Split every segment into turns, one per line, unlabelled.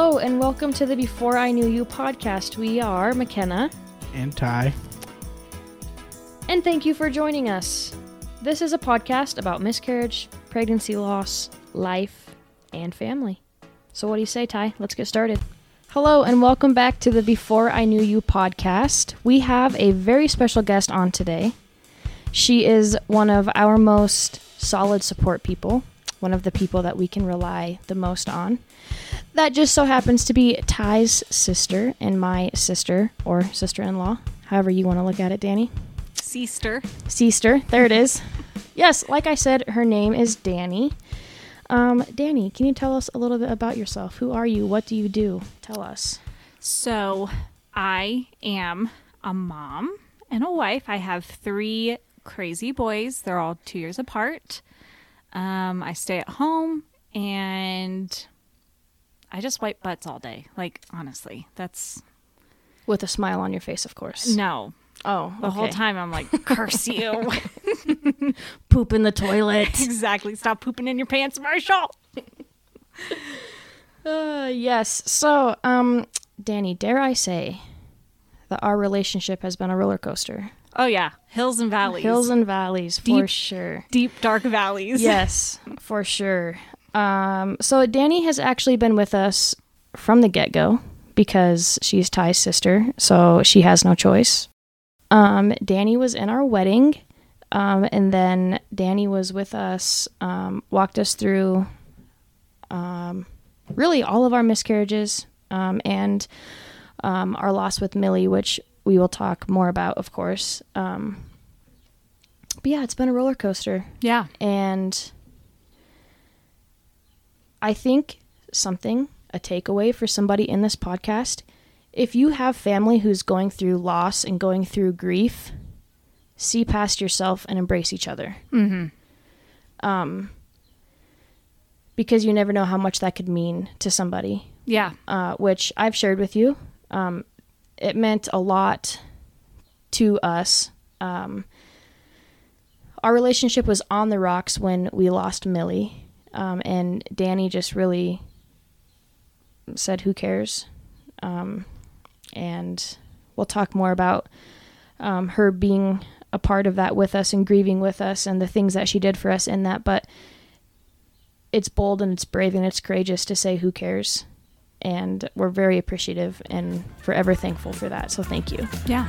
Hello, and welcome to the Before I Knew You podcast. We are McKenna,
and Ty.
and thank you for joining us. This is a podcast about miscarriage, pregnancy loss, life, and family. So, what do you say, Ty? Let's get started. Hello, and welcome back to the Before I Knew You podcast. We have a very special guest on today. She is one of our most solid support people, one of the people that we can rely the most on. That just so happens to be Ty's sister and my sister or sister in law, however you want to look at it, Danie.
Sister.
Sister, there it is. yes, like I said, her name is Danie. Um, Danie, can you tell us a little bit about yourself? Who are you? What do you do? Tell us.
So, I am a mom and a wife. I have three crazy boys. They're all two years apart. Um, I stay at home and I just wipe butts all day. Like, honestly, that's
With a smile on your face, of course.
no.
Oh,
The whole time I'm like, curse you.
poop in the toilet.
exactly. Stop pooping in your pants, Marshall.
uh, yes. So, um, Danie, dare I say that our relationship has been a roller coaster?
Oh, yeah. Hills and valleys.
Hills and valleys, for sure.
deep, dark valleys.
yes, for sure. Um, so Danie has actually been with us from the get go because she's Ty's sister, so she has no choice. Um, Danie was in our wedding, um, and then Danie was with us, um, walked us through um, really all of our miscarriages um, and um, our loss with Millie, which we will talk more about, of course. Um, but yeah, it's been a roller coaster.
Yeah.
And I think something, a takeaway for somebody in this podcast, if you have family who's going through loss and going through grief, see past yourself and embrace each other.
Mm-hmm.
Um, because you never know how much that could mean to somebody,
Yeah.
uh, which I've shared with you. Um, it meant a lot to us. Um, our relationship was on the rocks when we lost Millie, um, and Danie just really said, "Who cares?" Um, and we'll talk more about um, her being a part of that with us and grieving with us and the things that she did for us in that. But it's bold and it's brave and it's courageous to say, "Who cares?" And we're very appreciative and forever thankful for that. So thank you.
Yeah.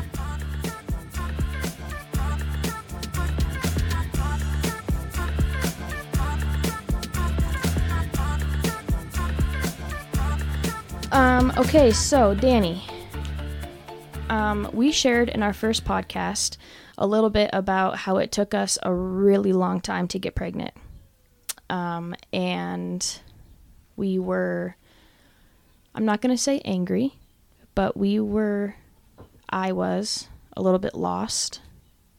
Um, okay, so Danie, um, we shared in our first podcast a little bit about how it took us a really long time to get pregnant. Um, and we were, I'm not going to say angry, but we were, I was a little bit lost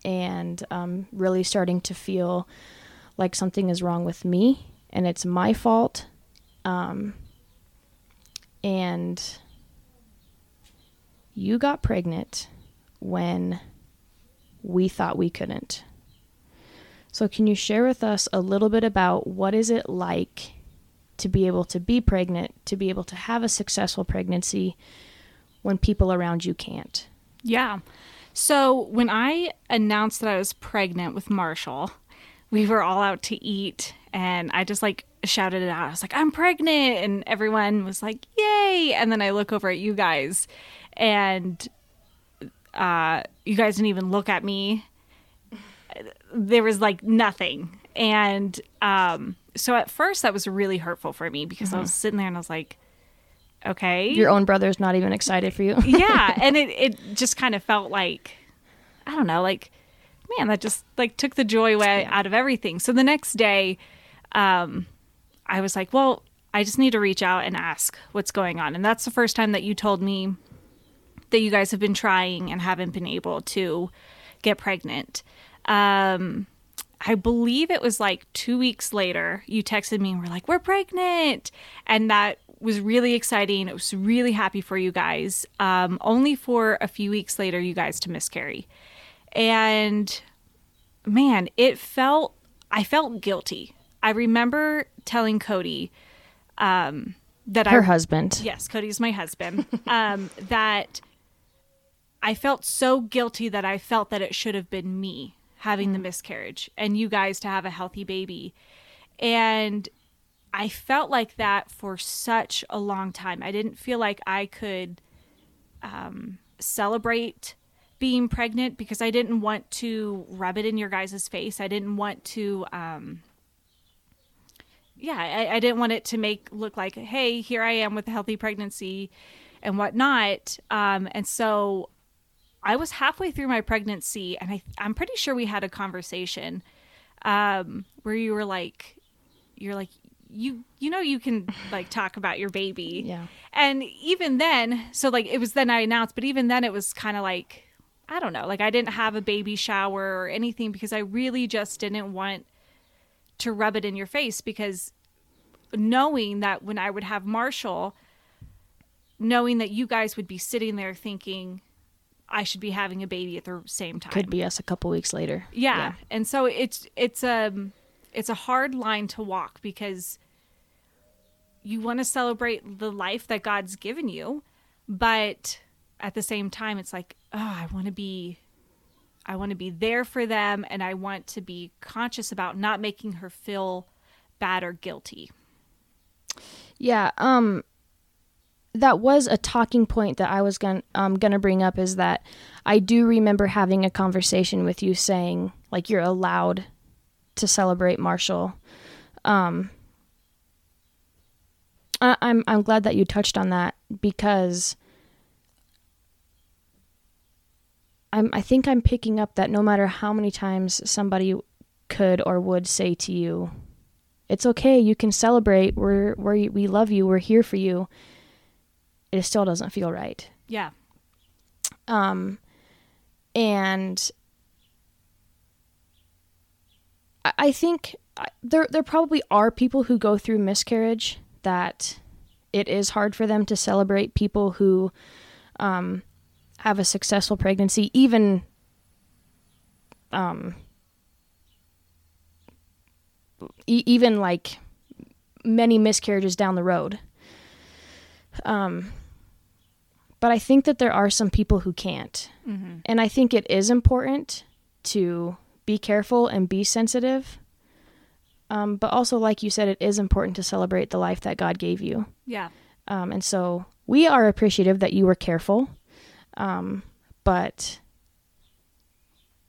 and um, really starting to feel like something is wrong with me and it's my fault. Um, and you got pregnant when we thought we couldn't. So can you share with us a little bit about what is it like to be able to be pregnant, to be able to have a successful pregnancy when people around you can't?
Yeah. So when I announced that I was pregnant with Marshall, we were all out to eat and I just like shouted it out. I was like, I'm pregnant. And everyone was like, yay. And then I look over at you guys and uh, you guys didn't even look at me. There was like nothing. And um, so at first that was really hurtful for me because I was sitting there and I was like, okay.
Your own brother's not even excited for you.
yeah and it, it just kind of felt like i don't know like man that just like took the joy away out of everything so the next day um i was like well i just need to reach out and ask what's going on and that's the first time that you told me that you guys have been trying and haven't been able to get pregnant um I believe it was like two weeks later, you texted me and were like, We're pregnant. And that was really exciting. It was really happy for you guys. Um, only for a few weeks later, you guys to miscarry. And man, it felt, I felt guilty. I remember telling Cody, um, that I
Her
I
husband.
yes, Cody's my husband. um, that I felt so guilty that I felt that it should have been me having the miscarriage and you guys to have a healthy baby. And I felt like that for such a long time. I didn't feel like I could um, celebrate being pregnant because I didn't want to rub it in your guys' face. I didn't want to. Um, yeah, I, I didn't want it to make look like, hey, here I am with a healthy pregnancy and whatnot. Um, and so I was halfway through my pregnancy, and I, I'm pretty sure we had a conversation um, where you were like, you're like, you you know you can like talk about your baby
Yeah.
and even then so like it was then i announced but even then it was kind of like i don't know like i didn't have a baby shower or anything because i really just didn't want to rub it in your face because knowing that when i would have marshall knowing that you guys would be sitting there thinking i should be having a baby at the same time
Could be us a couple weeks later.
yeah. And so it's it's um it's a hard line to walk because you want to celebrate the life that God's given you, but at the same time it's like, oh, I want to be I want to be there for them and I want to be conscious about not making her feel bad or guilty.
Yeah, um that was a talking point that I was going um going to bring up is that I do remember having a conversation with you saying like you're allowed to celebrate Marshall. Um I, I'm I'm glad that you touched on that because I'm I think I'm picking up that no matter how many times somebody could or would say to you, it's okay, you can celebrate. We're we're, we love you. We're here for you. It still doesn't feel right.
Yeah.
Um, and I, I think I- there there probably are people who go through miscarriage that it is hard for them to celebrate people who um, have a successful pregnancy, even um, e- even like many miscarriages down the road. Um, but I think that there are some people who can't. And I think it is important to be careful and be sensitive. Um, but also, like you said, it is important to celebrate the life that God gave you.
Yeah.
Um, and so we are appreciative that you were careful. Um, but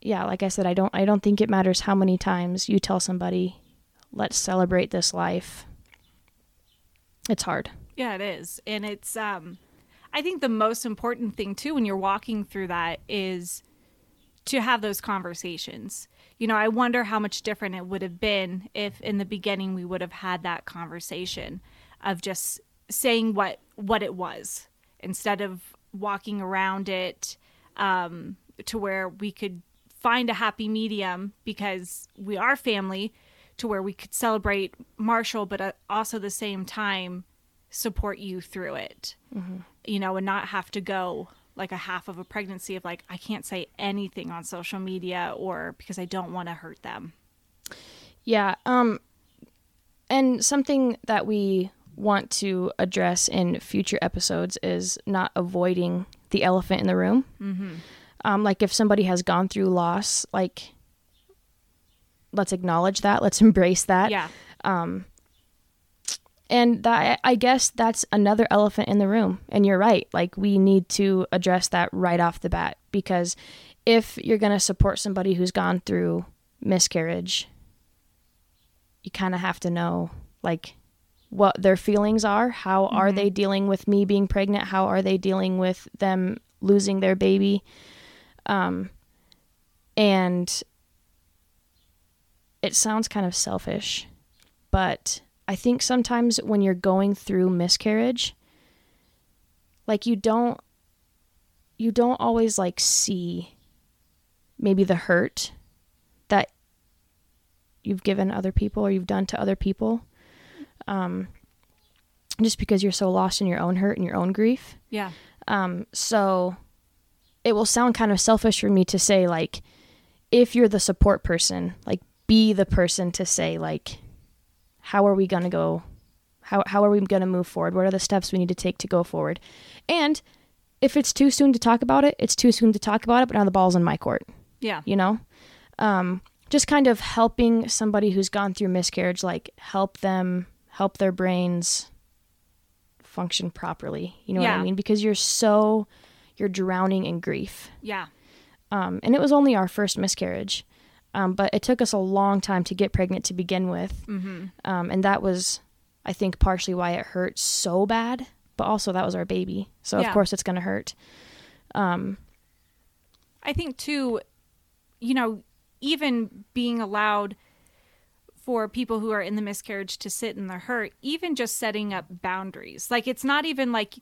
yeah, like I said, I don't I don't think it matters how many times you tell somebody, let's celebrate this life. It's hard.
Yeah, it is. And it's um I think the most important thing too when you're walking through that is to have those conversations. You know, I wonder how much different it would have been if in the beginning we would have had that conversation of just saying what what it was instead of walking around it um to where we could find a happy medium because we are family to where we could celebrate Marshall but at also the same time support you through it you know and not have to go like a half of a pregnancy of like i can't say anything on social media or because i don't want to hurt them
Yeah. Um, and something that we want to address in future episodes is not avoiding the elephant in the room. Mm-hmm. Um, like if somebody has gone through loss, like let's acknowledge that, let's embrace that.
yeah
And that I guess that's another elephant in the room. And you're right. Like we need to address that right off the bat because if you're going to support somebody who's gone through miscarriage, you kind of have to know like what their feelings are. How are they dealing with me being pregnant? How are they dealing with them losing their baby? Um, and it sounds kind of selfish, but I think sometimes when you're going through miscarriage, like you don't you don't always like see maybe the hurt that you've given other people or you've done to other people. Um just because you're so lost in your own hurt and your own grief.
yeah
Um, so it will sound kind of selfish for me to say, like, if you're the support person, like, be the person to say, like, how are we going to go? How how are we going to move forward? What are the steps we need to take to go forward? And if it's too soon to talk about it, it's too soon to talk about it. But now the ball's in my court.
Yeah.
You know, um, just kind of helping somebody who's gone through miscarriage, like help them help their brains function properly. You know what I mean? Because you're so you're drowning in grief.
Yeah.
Um, and it was only our first miscarriage, um, but it took us a long time to get pregnant to begin with.
Mm-hmm.
Um, and that was, I think, partially why it hurt so bad. But also, that was our baby, so
Yeah.
of course it's going to hurt. Um,
I think too, you know, even being allowed for people who are in the miscarriage to sit in the hurt, even just setting up boundaries. Like it's not even like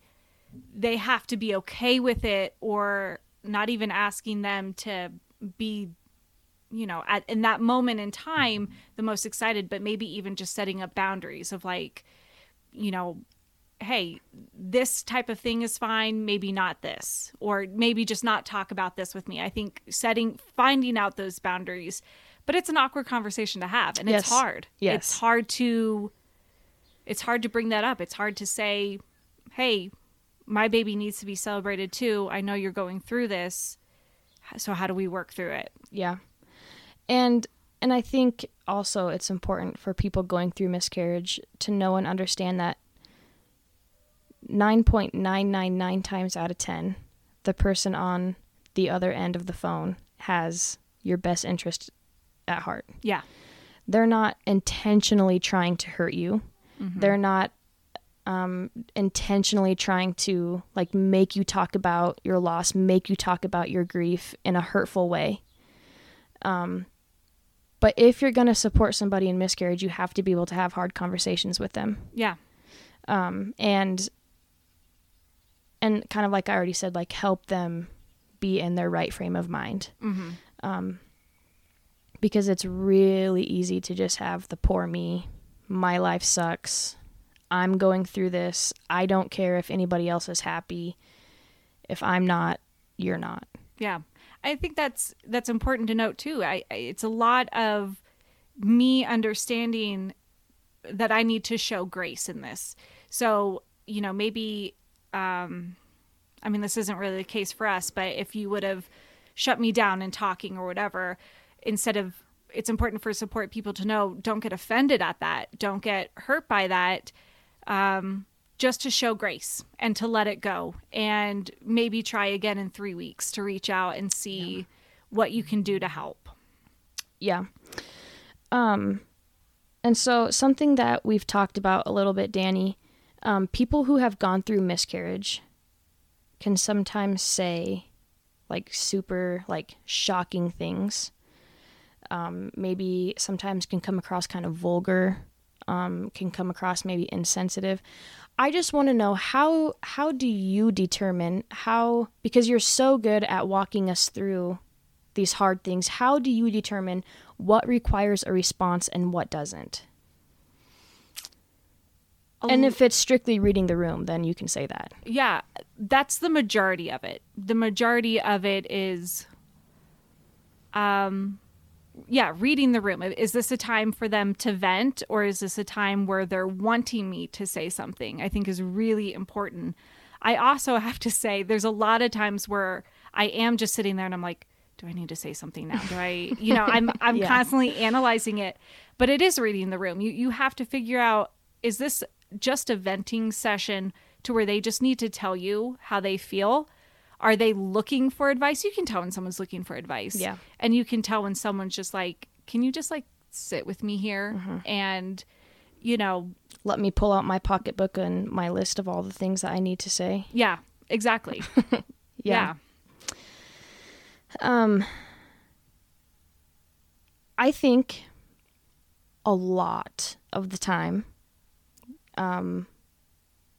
they have to be okay with it or not even asking them to be you know at in that moment in time the most excited but maybe even just setting up boundaries of like you know hey this type of thing is fine maybe not this or maybe just not talk about this with me i think setting finding out those boundaries but it's an awkward conversation to have and
Yes.
it's hard
Yes.
it's hard to it's hard to bring that up. It's hard to say hey my baby needs to be celebrated too. I know you're going through this. So how do we work through it?
Yeah, and and I think also it's important for people going through miscarriage to know and understand that nine point nine nine nine times out of ten, the person on the other end of the phone has your best interest at heart.
yeah
they're not intentionally trying to hurt you. They're not um, intentionally trying to like make you talk about your loss, make you talk about your grief in a hurtful way. Um, but if you're going to support somebody in miscarriage, you have to be able to have hard conversations with them.
yeah
Um, and and kind of like I already said, like help them be in their right frame of mind
mm-hmm.
um, because it's really easy to just have the poor me. My life sucks. I'm going through this. I don't care if anybody else is happy. If I'm not, you're not.
Yeah, I think that's that's important to note too. I, I it's a lot of me understanding that I need to show grace in this. So you know maybe, um, I mean this isn't really the case for us, but if you would have shut me down in talking or whatever, instead of it's important for support people to know don't get offended at that, don't get hurt by that. Um, just to show grace and to let it go and maybe try again in three weeks to reach out and see what you can do to help.
Yeah. Um, and so something that we've talked about a little bit, Danie, um, people who have gone through miscarriage can sometimes say like super like shocking things. Um, maybe sometimes can come across kind of vulgar, um, can come across maybe insensitive. I just want to know how how do you determine how because you're so good at walking us through these hard things, how do you determine what requires a response and what doesn't? And if it's strictly reading the room, then you can say that.
yeah, that's the majority of it. The majority of it is um yeah, reading the room. Is this a time for them to vent or is this a time where they're wanting me to say something? I think is really important. I also have to say there's a lot of times where I am just sitting there and I'm like, do I need to say something now? Do I, you know, I'm I'm
Yeah.
constantly analyzing it, but it is reading the room. You you have to figure out is this just a venting session to where they just need to tell you how they feel? Are they looking for advice? You can tell when someone's looking for advice.
Yeah.
And you can tell when someone's just like, can you just like sit with me here?
Mm-hmm.
And, you know,
Let me pull out my pocketbook and my list of all the things that I need to say.
yeah, exactly. yeah.
Um I think a lot of the time um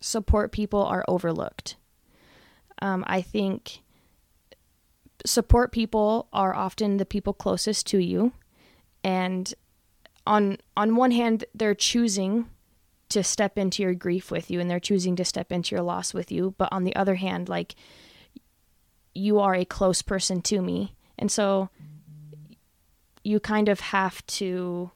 support people are overlooked. Um I think support people are often the people closest to you and on on one hand they're choosing to step into your grief with you and they're choosing to step into your loss with you but on the other hand like you are a close person to me and so you kind of have to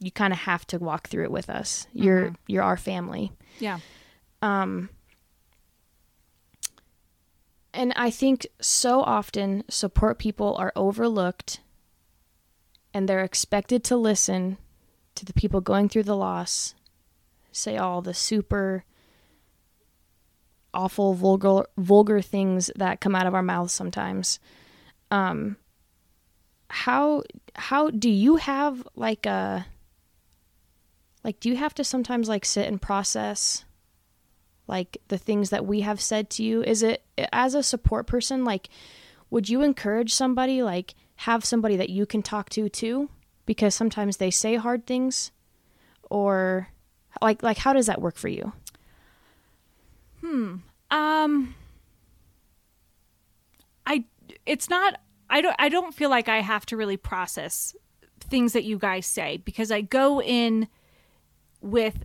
you kind of have to walk through it with us. You're you're our family.
Yeah.
Um, and I think so often support people are overlooked and they're expected to listen to the people going through the loss, say all the super awful vulgar vulgar things that come out of our mouths sometimes. Um how how do you have like a like do you have to sometimes like sit and process like the things that we have said to you is it as a support person like would you encourage somebody like have somebody that you can talk to too because sometimes they say hard things or like like how does that work for you Hmm.
Um I it's not I don't I don't feel like I have to really process things that you guys say because I go in with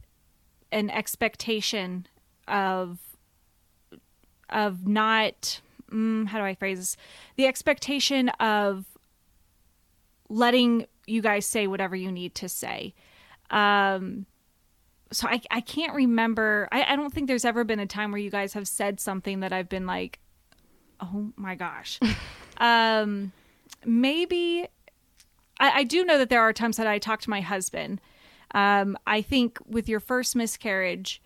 an expectation of of not mm, how do I phrase this? The expectation of letting you guys say whatever you need to say. Um so I, I can't remember I, I don't think there's ever been a time where you guys have said something that I've been like, oh my gosh. um maybe I, I do know that there are times that I talk to my husband. Um, I think with your first miscarriage,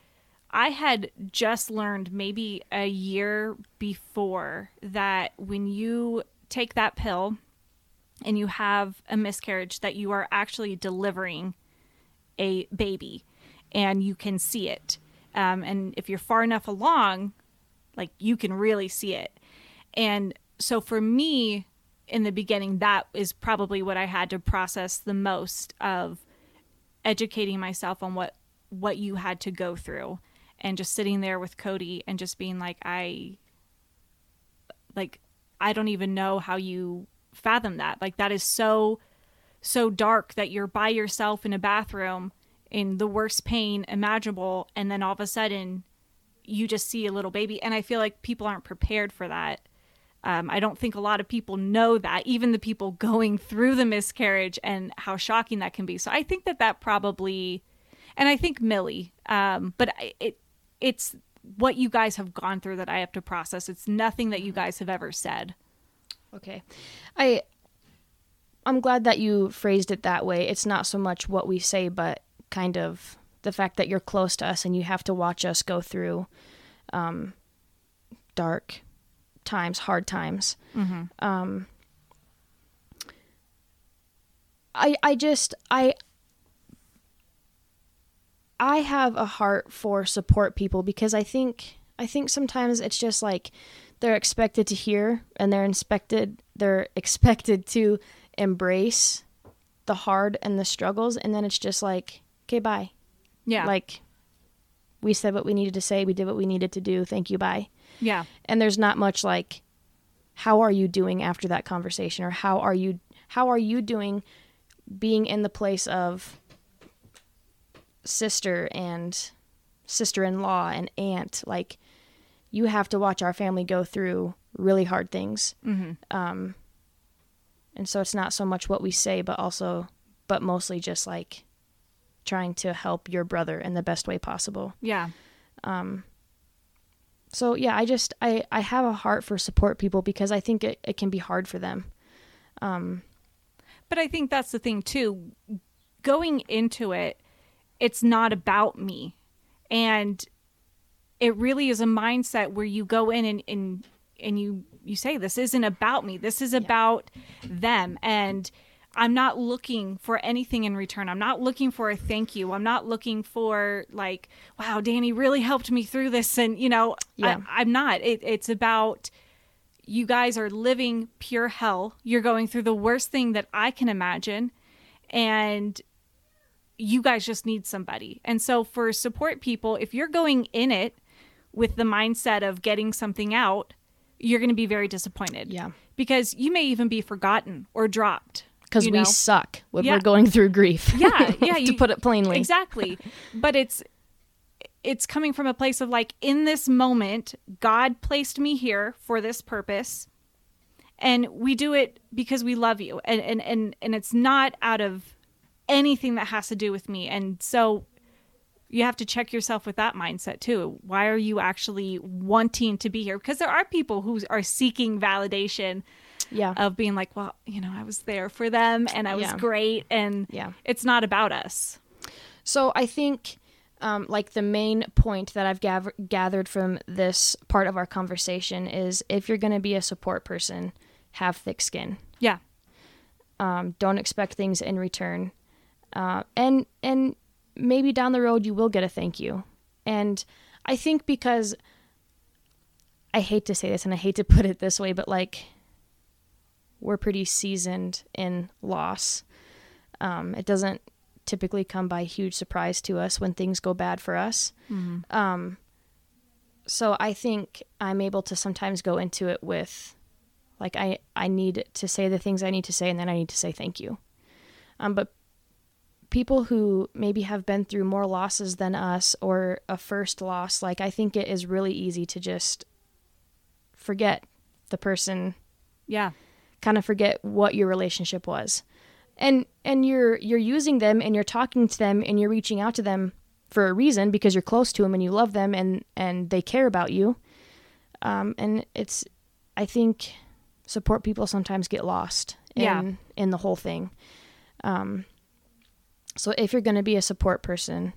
I had just learned maybe a year before that when you take that pill and you have a miscarriage, that you are actually delivering a baby and you can see it. Um, and if you're far enough along, like you can really see it. And so for me, in the beginning, that is probably what I had to process the most of educating myself on what what you had to go through and just sitting there with Cody and just being like I like I don't even know how you fathom that. Like that is so so dark that you're by yourself in a bathroom in the worst pain imaginable and then all of a sudden you just see a little baby and I feel like people aren't prepared for that. Um, I don't think a lot of people know that, even the people going through the miscarriage and how shocking that can be. So I think that that probably, and I think Millie, um, but it it's what you guys have gone through that I have to process. It's nothing that you guys have ever said.
Okay. I I'm glad that you phrased it that way. It's not so much what we say but kind of the fact that you're close to us and you have to watch us go through um dark times, hard times. Mm-hmm. Um I I just I I have a heart for support people because I think I think sometimes it's just like they're expected to hear and they're expected they're expected to embrace the hard and the struggles. And then it's just like okay bye.
Yeah.
like we said what we needed to say. We did what we needed to do. Thank you. Bye.
Yeah.
and there's not much like how are you doing after that conversation or how are you how are you doing being in the place of sister and sister-in-law and aunt like you have to watch our family go through really hard things mm-hmm. um and so it's not so much what we say but also but mostly just like trying to help your brother in the best way possible
Yeah.
Um, so yeah i just i i have a heart for support people because i think it, it can be hard for them um,
But I think that's the thing too. Going into it, it's not about me. And it really is a mindset where you go in and, and and you you say this isn't about me. This is about them. And I'm not looking for anything in return. I'm not looking for a thank you. I'm not looking for like, wow, Danie really helped me through this. And you know,
Yeah.
I, I'm not. It, it's about you guys are living pure hell. You're going through the worst thing that I can imagine. And you guys just need somebody. And so, for support people, if you're going in it with the mindset of getting something out, you're going to be very disappointed.
Yeah.
Because you may even be forgotten or dropped.
because we
know?
suck when
Yeah.
we're going through grief
Yeah, yeah.
to
you-
put it plainly
Exactly. But it's it's coming from a place of like in this moment, God placed me here for this purpose. And we do it because we love you. And and and, and it's not out of anything that has to do with me. And so you have to check yourself with that mindset too. Why are you actually wanting to be here? Because there are people who are seeking validation
Yeah.
of being like, well, you know, I was there for them and I was
Yeah.
great. And
Yeah.
it's not about us.
So I think, um, like the main point that I've gav- gathered from this part of our conversation is if you're going to be a support person, have thick skin.
Yeah.
Um, don't expect things in return, uh, and and maybe down the road you will get a thank you. And I think because I hate to say this and I hate to put it this way, but like we're pretty seasoned in loss. Um, it doesn't typically come by huge surprise to us when things go bad for us. Um, so I think I'm able to sometimes go into it with, like, I, I need to say the things I need to say and then I need to say thank you. Um, but people who maybe have been through more losses than us or a first loss, like, I think it is really easy to just forget the person
Yeah.
kind of forget what your relationship was and and you're you're using them and you're talking to them and you're reaching out to them for a reason because you're close to them and you love them and and they care about you um and it's i think support people sometimes get lost in
Yeah.
in the whole thing um so if you're going to be a support person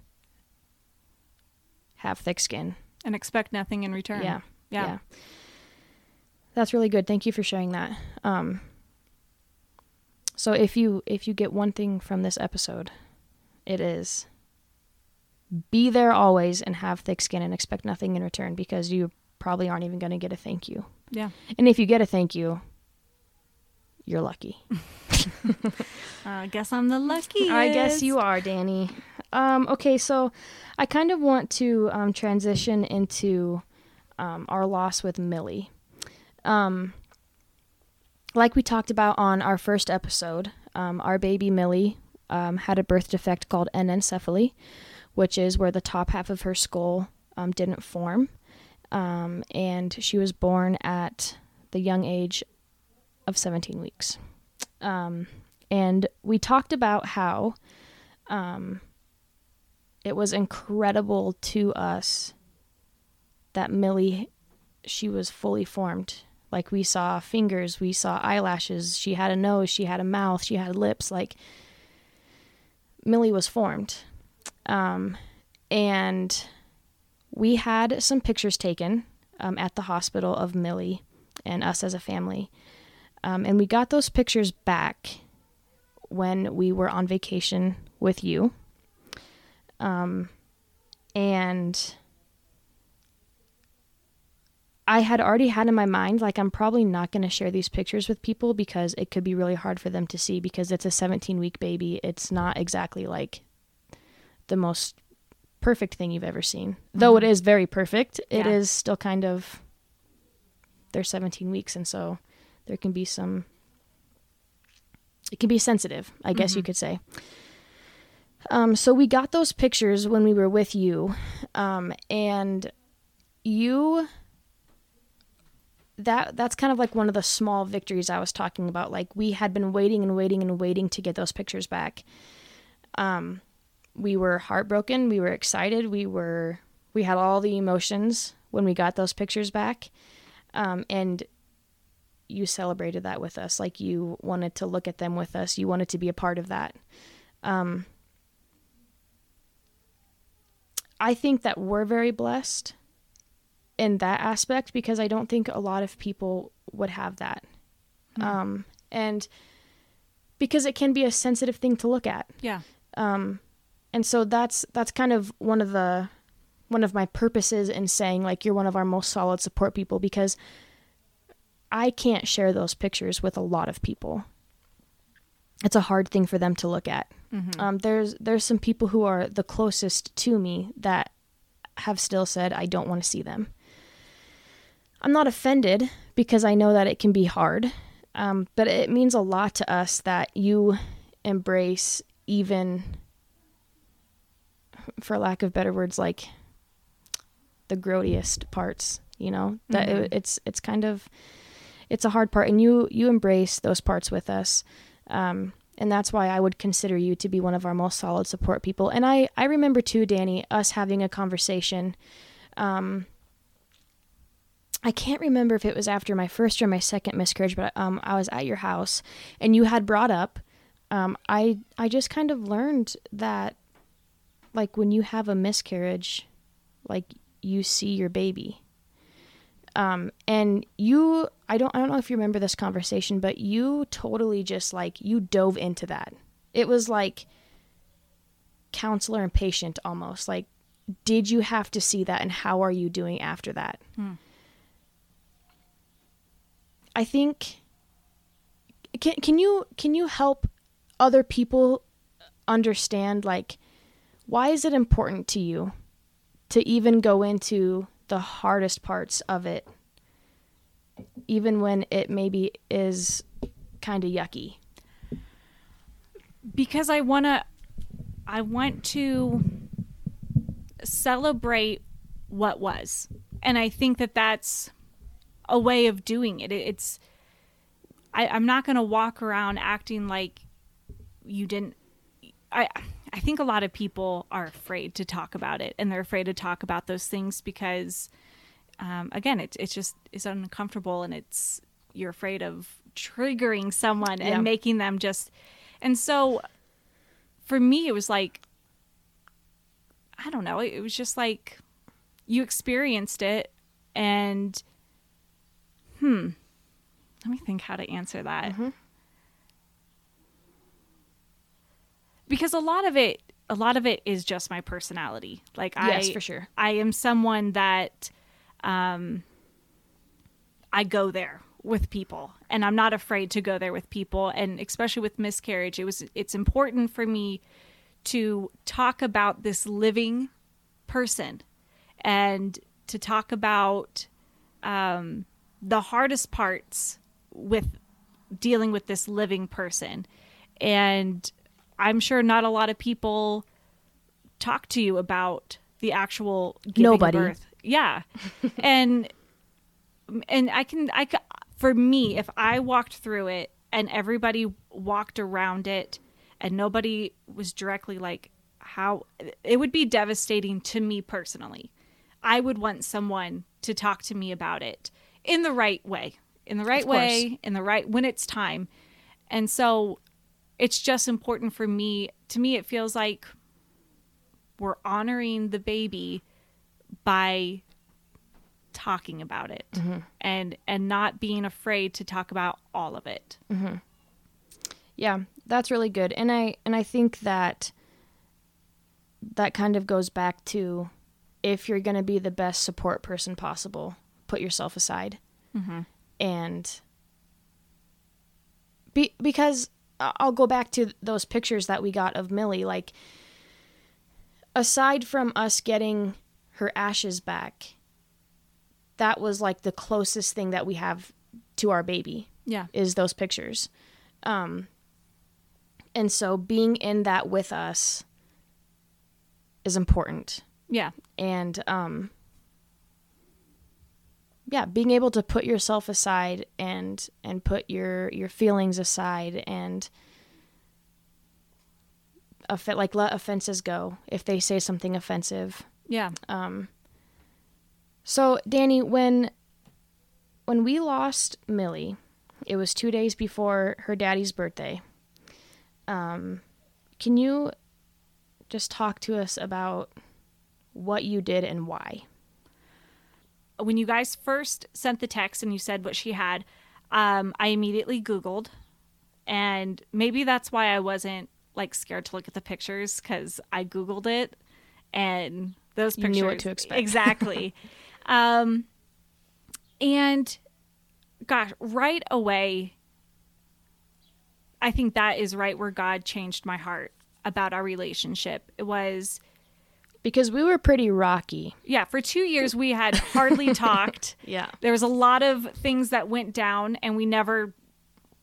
have thick skin
And expect nothing in return.
yeah
Yeah.
yeah. That's really good. Thank you for sharing that. Um, so if you if you get one thing from this episode, it is be there always and have thick skin and expect nothing in return because you probably aren't even going to get a thank you.
Yeah.
And if you get a thank you, you're lucky.
Uh, I guess I'm the lucky.
I guess you are, Danie. Um, okay, so I kind of want to um, transition into um, our loss with Millie. Um, like we talked about on our first episode, um, our baby Millie um, had a birth defect called anencephaly, which is where the top half of her skull um, didn't form. Um, and she was born at the young age of 17 weeks. Um, and we talked about how um, it was incredible to us that Millie, she was fully formed. Like we saw fingers, we saw eyelashes, she had a nose, she had a mouth, she had lips. Like Millie was formed. Um, and we had some pictures taken um, at the hospital of Millie and us as a family. Um, and we got those pictures back when we were on vacation with you. Um, and I had already had in my mind, like, I'm probably not going to share these pictures with people because it could be really hard for them to see because it's a 17 week baby. It's not exactly like the most perfect thing you've ever seen. Though it is very perfect, it
Yeah.
is still kind of, they're 17 weeks. And so there can be some, it can be sensitive, I guess you could say. Um, so we got those pictures when we were with you, um, and you. That that's kind of like one of the small victories I was talking about. Like we had been waiting and waiting and waiting to get those pictures back. Um, we were heartbroken. We were excited. We were we had all the emotions when we got those pictures back, um, and you celebrated that with us. Like you wanted to look at them with us. You wanted to be a part of that. Um, I think that we're very blessed in that aspect because I don't think a lot of people would have that. Um, and because it can be a sensitive thing to look at.
Yeah.
Um, and so that's that's kind of one of the one of my purposes in saying like you're one of our most solid support people because I can't share those pictures with a lot of people. It's a hard thing for them to look at. Um, there's there's some people who are the closest to me that have still said I don't want to see them. I'm not offended because I know that it can be hard, um, but it means a lot to us that you embrace even, for lack of better words, like the grodiest parts. You know that it, it's it's kind of it's a hard part, and you you embrace those parts with us. Um, and that's why I would consider you to be one of our most solid support people. And I I remember too, Danie, us having a conversation. Um, I can't remember if it was after my first or my second miscarriage, but um, I was at your house, and you had brought up. Um, I I just kind of learned that, like when you have a miscarriage, like you see your baby. Um, and you, I don't, I don't know if you remember this conversation, but you totally just like you dove into that. It was like counselor and patient almost. Like, did you have to see that, and how are you doing after that?
Hmm.
I think. Can can you can you help other people understand like why is it important to you to even go into the hardest parts of it, even when it maybe is kind of yucky.
Because I want to, I want to celebrate what was. And I think that that's a way of doing it. It's, I, I'm not going to walk around acting like you didn't. I, I think a lot of people are afraid to talk about it, and they're afraid to talk about those things because, um, again, it it's just it's uncomfortable, and it's you're afraid of triggering someone
Yeah.
and making them just. And so, for me, it was like, I don't know, it was just like you experienced it, and hmm, let me think how to answer that. Because a lot of it a lot of it is just my personality like
Yes,
i
for sure.
i am someone that um i go there with people and i'm not afraid to go there with people and especially with miscarriage it was it's important for me to talk about this living person and to talk about um, the hardest parts with dealing with this living person. And I'm sure not a lot of people talk to you about the actual giving
Nobody.
birth. Yeah. and and I can I for me if I walked through it and everybody walked around it and nobody was directly like how it would be devastating to me personally. I would want someone to talk to me about it in the right way, in the right way, in the right when it's time. And so it's just important for me. To me, it feels like we're honoring the baby by talking about it mm-hmm. and and not being afraid to talk about all of it. Mm-hmm.
Yeah, that's really good. And I and I think that that kind of goes back to if you're going to be the best support person possible, put yourself aside. Mm-hmm. And be, because I'll go back to those pictures that we got of Millie like aside from us getting her ashes back, that was like the closest thing that we have to our baby
Yeah.
is those pictures. Um, and so being in that with us is important.
Yeah.
And um, yeah, being able to put yourself aside and and put your your feelings aside and off- like let offenses go if they say something offensive.
Yeah.
So, Danie, when when we lost Millie, it was two days before her daddy's birthday. Um, can you just talk to us about what you did and why?
When you guys first sent the text and you said what she had, um, I immediately Googled, and maybe that's why I wasn't like scared to look at the pictures because I Googled it, and those
You knew what to expect.
exactly. um, and gosh, right away, I think that is right where God changed my heart about our relationship. It was
Because we were pretty rocky.
yeah, for two years we had hardly talked.
Yeah.
There was a lot of things that went down, and we never,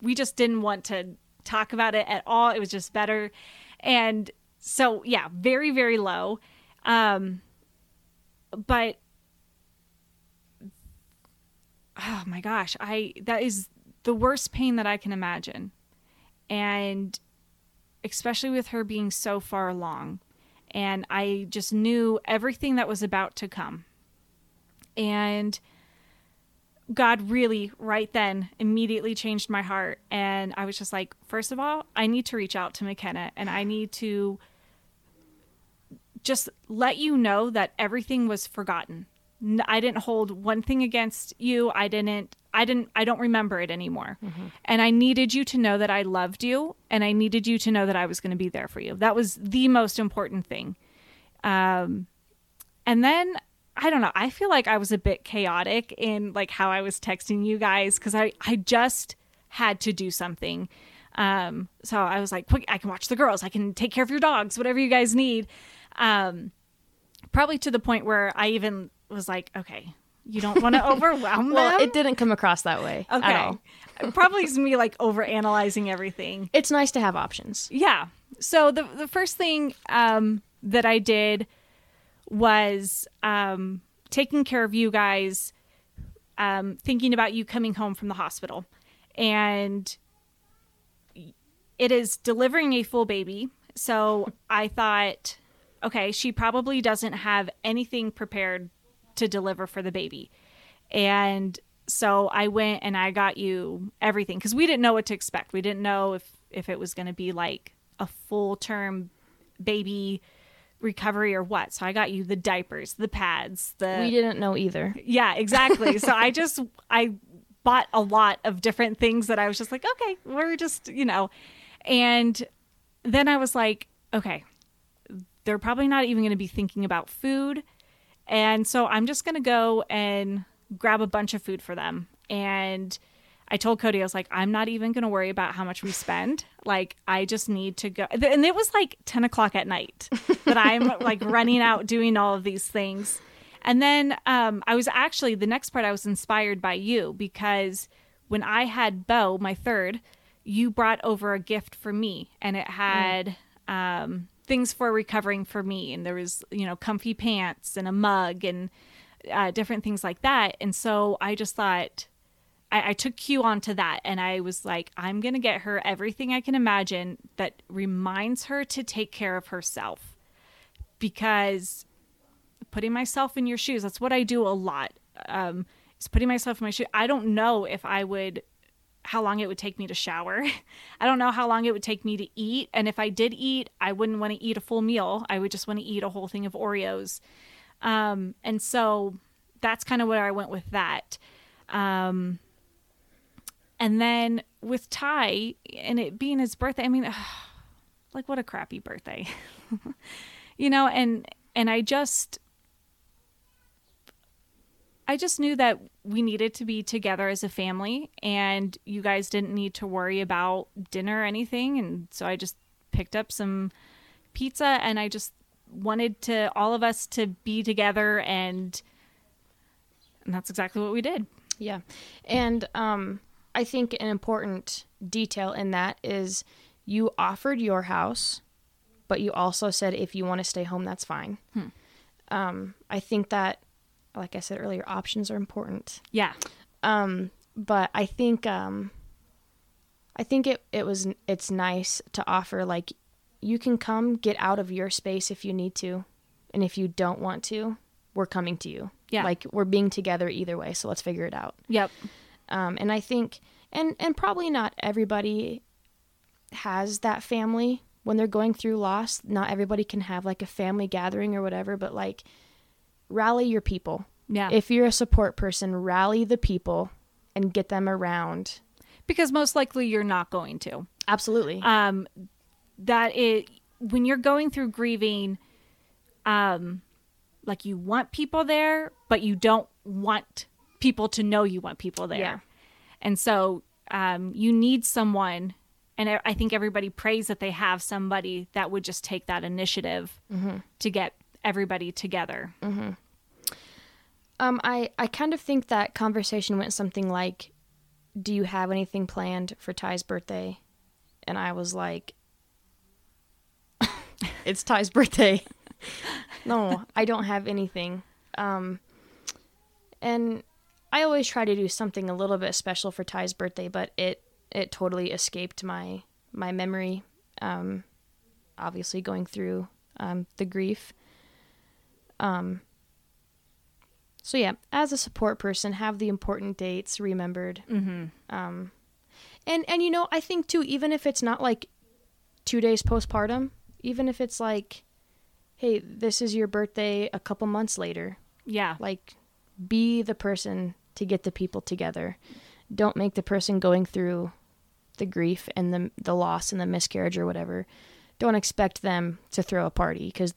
we just didn't want to talk about it at all. It was just better. And so, yeah, very, very low. Um, but, oh my gosh, I, that is the worst pain that I can imagine. And especially with her being so far along. And I just knew everything that was about to come. And God really, right then, immediately changed my heart. And I was just like, first of all, I need to reach out to McKenna and I need to just let you know that everything was forgotten. I didn't hold one thing against you. I didn't I didn't I don't remember it anymore. And I needed you to know that I loved you and I needed you to know that I was going to be there for you. That was the most important thing. Um and then I don't know, I feel like I was a bit chaotic in like how I was texting you guys cuz I I just had to do something. Um so I was like, "Quick, I can watch the girls. I can take care of your dogs, whatever you guys need." Um probably to the point where I even was like, "Okay, you don't want to overwhelm
Well,
them."
it didn't come across that way at all.
Okay. Probably is me like over analyzing everything.
It's nice to have options.
Yeah. So the the first thing um, that I did was um, taking care of you guys, um, thinking about you coming home from the hospital, and it is delivering a full baby. So I thought, okay, she probably doesn't have anything prepared to deliver for the baby. And so I went and I got you everything because we didn't know what to expect. We didn't know if, if it was going to be like a full term baby recovery or what. So I got you the diapers, the pads, the
We didn't know either.
yeah, exactly. so I just I bought a lot of different things that I was just like, okay, we're just, you know. And then I was like, okay, they're probably not even going to be thinking about food. And so I'm just going to go and grab a bunch of food for them. And I told Cody, I was like, I'm not even going to worry about how much we spend. Like, I just need to go. And it was like 10 o'clock at night that I'm like running out doing all of these things. And then um, I was actually, the next part, I was inspired by you because when I had Bo, my third, you brought over a gift for me and it had um, things for recovering for me. And there was, you know, comfy pants and a mug and uh, different things like that. And so I just thought, I, I took cue onto that and I was like, I'm to get her everything I can imagine that reminds her to take care of herself. Because putting myself in your shoes, that's what I do a lot. Um, is putting myself in my shoes. I don't know if I would, how long it would take me to shower. I don't know how long it would take me to eat. And if I did eat, I wouldn't want to eat a full meal. I would just want to eat a whole thing of Oreos. Um, and so that's kind of where I went with that. Um, and then with Ty and it being his birthday, I mean, like what a crappy birthday, you know, and, and I just, I just knew that we needed to be together as a family and you guys didn't need to worry about dinner or anything. And so I just picked up some pizza and I just wanted to all of us to be together and and that's exactly what we did.
Yeah. And um, I think an important detail in that is you offered your house, but you also said if you want to stay home, that's fine. Um, I think that, like I said earlier, options are important.
Yeah.
Um, but I think um, I think it, it was it's nice to offer like you can come get out of your space if you need to, and if you don't want to, we're coming to you.
Yeah.
Like we're being together either way, so let's figure it out.
Yep.
Um, and I think, and and probably not everybody has that family when they're going through loss. Not everybody can have like a family gathering or whatever, but like rally your people.
Yeah.
If you're a support person, rally the people and get them around.
because most likely you're not going to.
Absolutely.
um that it when you're going through grieving um like you want people there but you don't want people to know you want people there
Yeah.
and so um you need someone and I- I think everybody prays that they have somebody that would just take that initiative to get everybody together.
Um, I, I kind of think that conversation went something like, Do you have anything planned for Ty's birthday? And I was like, It's Ty's birthday. no, I don't have anything. Um, and I always try to do something a little bit special for Ty's birthday, but it, it totally escaped my, my memory. Um, obviously going through um, the grief. Um, so yeah, as a support person, have the important dates remembered.
Mm-hmm.
Um, and and you know, I think too, even if it's not like two days postpartum, even if it's like, hey, this is your birthday a couple months later,
Yeah.
like be the person to get the people together. Don't make the person going through the grief and the the loss and the miscarriage or whatever. Don't expect them to throw a party because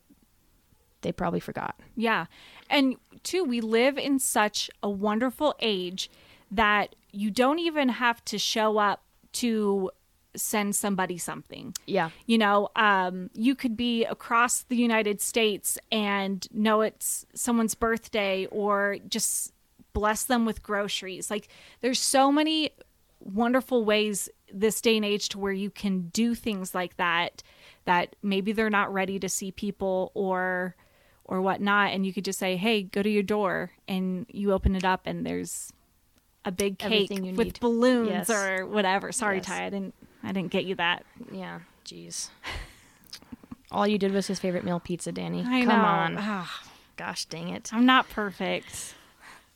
they probably forgot.
Yeah. And two, we live in such a wonderful age that you don't even have to show up to send somebody something.
Yeah.
You know, um, you could be across the United States and know it's someone's birthday or just bless them with groceries. Like, there's so many wonderful ways this day and age to where you can do things like that that maybe they're not ready to see people or or whatnot and you could just say hey go to your door and you open it up and there's a big cake
you
with
need.
balloons
Yes.
or whatever sorry
Yes.
ty i didn't i didn't get you that
Yeah. Jeez. All you did was his favorite meal pizza, Danie.
i
Come
know
on.
Ah,
Gosh dang it.
i'm not perfect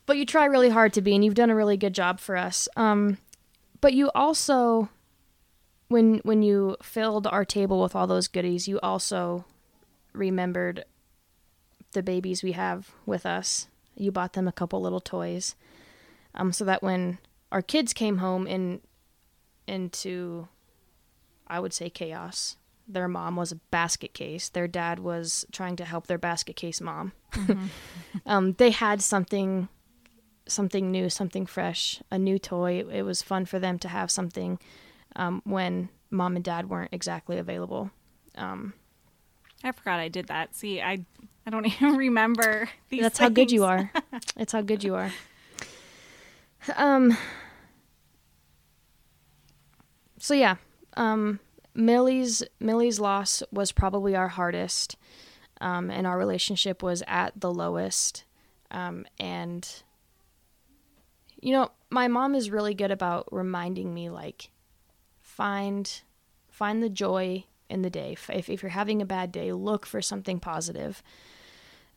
But you try really hard to be, and you've done a really good job for us. Um, but you also, when when you filled our table with all those goodies, you also remembered the babies we have with us. You bought them a couple little toys, um, so that when our kids came home in into, I would say chaos. Their mom was a basket case. Their dad was trying to help their basket case mom. um, they had something something new, something fresh, a new toy. It was fun for them to have something um, when mom and dad weren't exactly available. Um,
i forgot i did that see i i don't even remember these
that's how good you are. It's how good you are. Um. So yeah, um, Millie's Millie's loss was probably our hardest, um, and our relationship was at the lowest. Um, and you know, my mom is really good about reminding me like find find the joy in the day. If if you're having a bad day, look for something positive.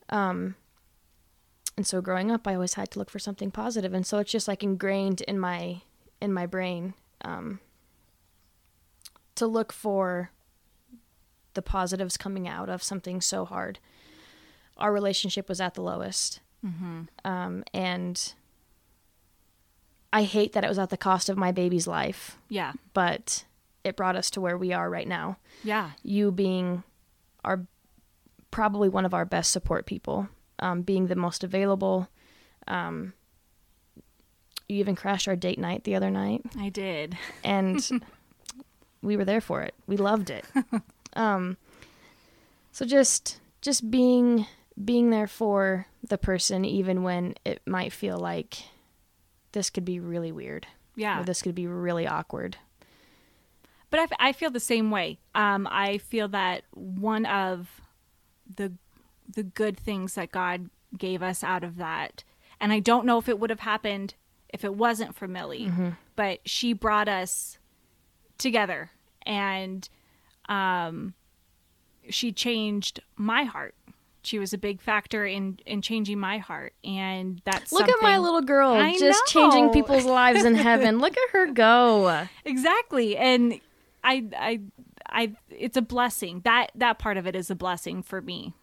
Um and so growing up I always had to look for something positive and so it's just like ingrained in my in my brain um to look for the positives coming out of something so hard. Our relationship was at the lowest. Um, and I hate that it was at the cost of my baby's life,
yeah
but it brought us to where we are right now.
yeah
You being our probably one of our best support people, um, being the most available. Um, you even crashed our date night the other night,
i did
and we were there for it. We loved it. Um, so just just being being there for the person, even when it might feel like this could be really weird,
yeah
or this could be really awkward.
But I, f- I feel the same way. Um, I feel that one of the the good things that God gave us out of that, and I don't know if it would have happened if it wasn't for Millie, but she brought us together, and um, she changed my heart. She was a big factor in in changing my heart, and that's
Look at my little girl
I
just changing people's lives in heaven. Look at her go.
exactly and i i i it's a blessing that that part of it is a blessing for me